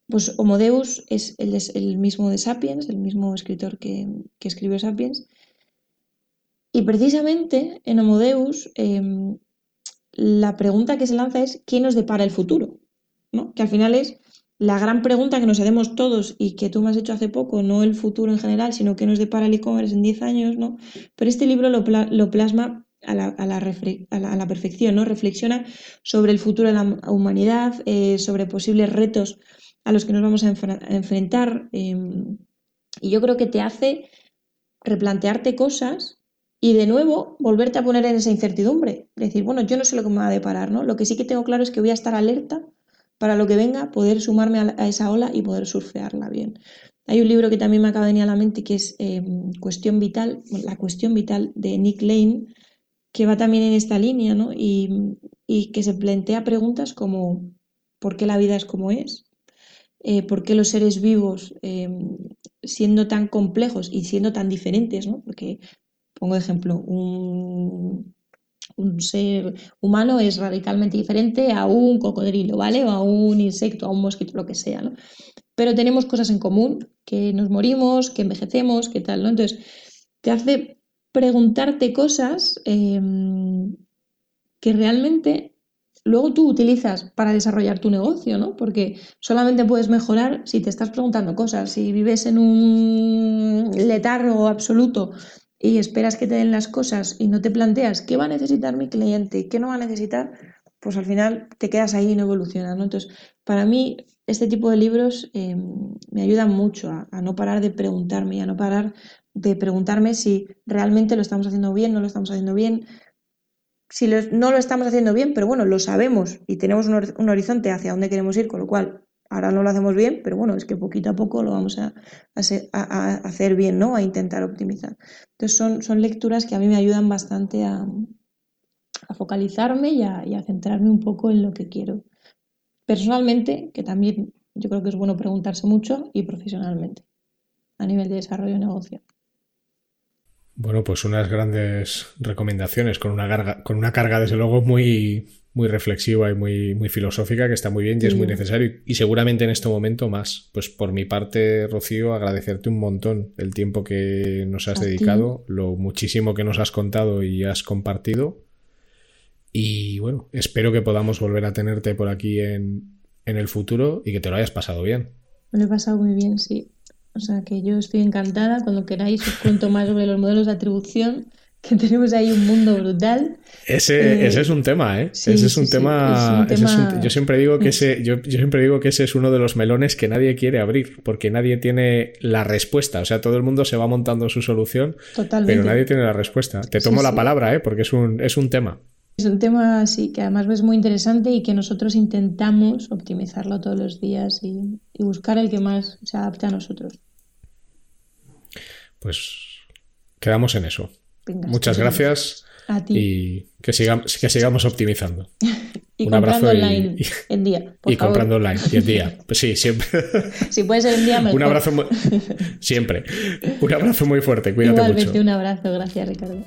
Pues Homo Deus es el, mismo de Sapiens, el mismo escritor que, escribió Sapiens, y precisamente en Homodeus em, la pregunta que se lanza es ¿quién nos depara el futuro? ¿No? Que al final es la gran pregunta que nos hacemos todos y que tú me has hecho hace poco, no el futuro en general, sino qué nos depara el e-commerce en 10 años, ¿no? Pero este libro lo, plasma a la, a, la, perfección, ¿no? Reflexiona sobre el futuro de la humanidad, eh, sobre posibles retos a los que nos vamos a, enfrentar. Em, y yo creo que te hace replantearte cosas y de nuevo volverte a poner en esa incertidumbre. Decir, bueno, yo no sé lo que me va a deparar, ¿no? Lo que sí que tengo claro es que voy a estar alerta para lo que venga, poder sumarme a, esa ola y poder surfearla bien. Hay un libro que también me acaba de venir a la mente que es em, Cuestión Vital, La Cuestión Vital de Nick Lane, que va también en esta línea, ¿no? Y, que se plantea preguntas como ¿por qué la vida es como es? Eh, ¿Por qué los seres vivos, em, siendo tan complejos y siendo tan diferentes, ¿no? Porque Pongo ejemplo, un, ser humano es radicalmente diferente a un cocodrilo, ¿vale? O a un insecto, a un mosquito, lo que sea, ¿no? Pero tenemos cosas en común, que nos morimos, que envejecemos, que tal, ¿no? Entonces, te hace preguntarte cosas em, que realmente luego tú utilizas para desarrollar tu negocio, ¿no? Porque solamente puedes mejorar si te estás preguntando cosas. Si vives en un letargo absoluto y esperas que te den las cosas y no te planteas qué va a necesitar mi cliente qué no va a necesitar, pues al final te quedas ahí y no evolucionas. Entonces, para mí, este tipo de libros em, me ayudan mucho a, no parar de preguntarme a no parar de preguntarme si realmente lo estamos haciendo bien, no lo estamos haciendo bien, si no lo estamos haciendo bien, pero bueno, lo sabemos y tenemos un, horizonte hacia dónde queremos ir, con lo cual Ahora no lo hacemos bien, pero bueno, es que poquito a poco lo vamos a, hacer bien, ¿no? A intentar optimizar. Entonces son, son lecturas que a mí me ayudan bastante a, focalizarme y a, centrarme un poco en lo que quiero. Personalmente, que también yo creo que es bueno preguntarse mucho, y profesionalmente, a nivel de desarrollo de negocio. Bueno, pues unas grandes recomendaciones con una carga, con una carga desde luego muy, muy reflexiva y muy, muy filosófica que está muy bien y es muy necesario y seguramente en este momento más. Pues por mi parte, Rocío, agradecerte un montón el tiempo que nos has dedicado, lo muchísimo que nos has contado y has compartido. Y bueno, espero que podamos volver a tenerte por aquí en, en el futuro y que te lo hayas pasado bien. Me lo he pasado muy bien, sí. O sea que yo estoy encantada. Cuando queráis os cuento más sobre los modelos de atribución que tenemos ahí un mundo brutal. Ese, eh, ese es un tema, ¿eh? ese, es un tema, yo siempre digo que ese, yo, yo, siempre digo que ese es uno de los melones que nadie quiere abrir, porque nadie tiene la respuesta. O sea, todo el mundo se va montando su solución, pero nadie tiene la respuesta. Te tomo la palabra, ¿eh? Porque es un, es un tema. Es un tema, sí, que además es muy interesante y que nosotros intentamos optimizarlo todos los días y, y buscar el que más se adapte a nosotros. Pues quedamos en eso. Muchas gracias. A ti. Y que, sigamos, que sigamos optimizando. y Un abrazo online y, en día. y comprando online y en día. Pues sí, siempre. si puede ser en día, mejor. Un abrazo siempre. Un abrazo muy fuerte. Cuídate Igualmente, mucho. Un abrazo. Gracias, Ricardo.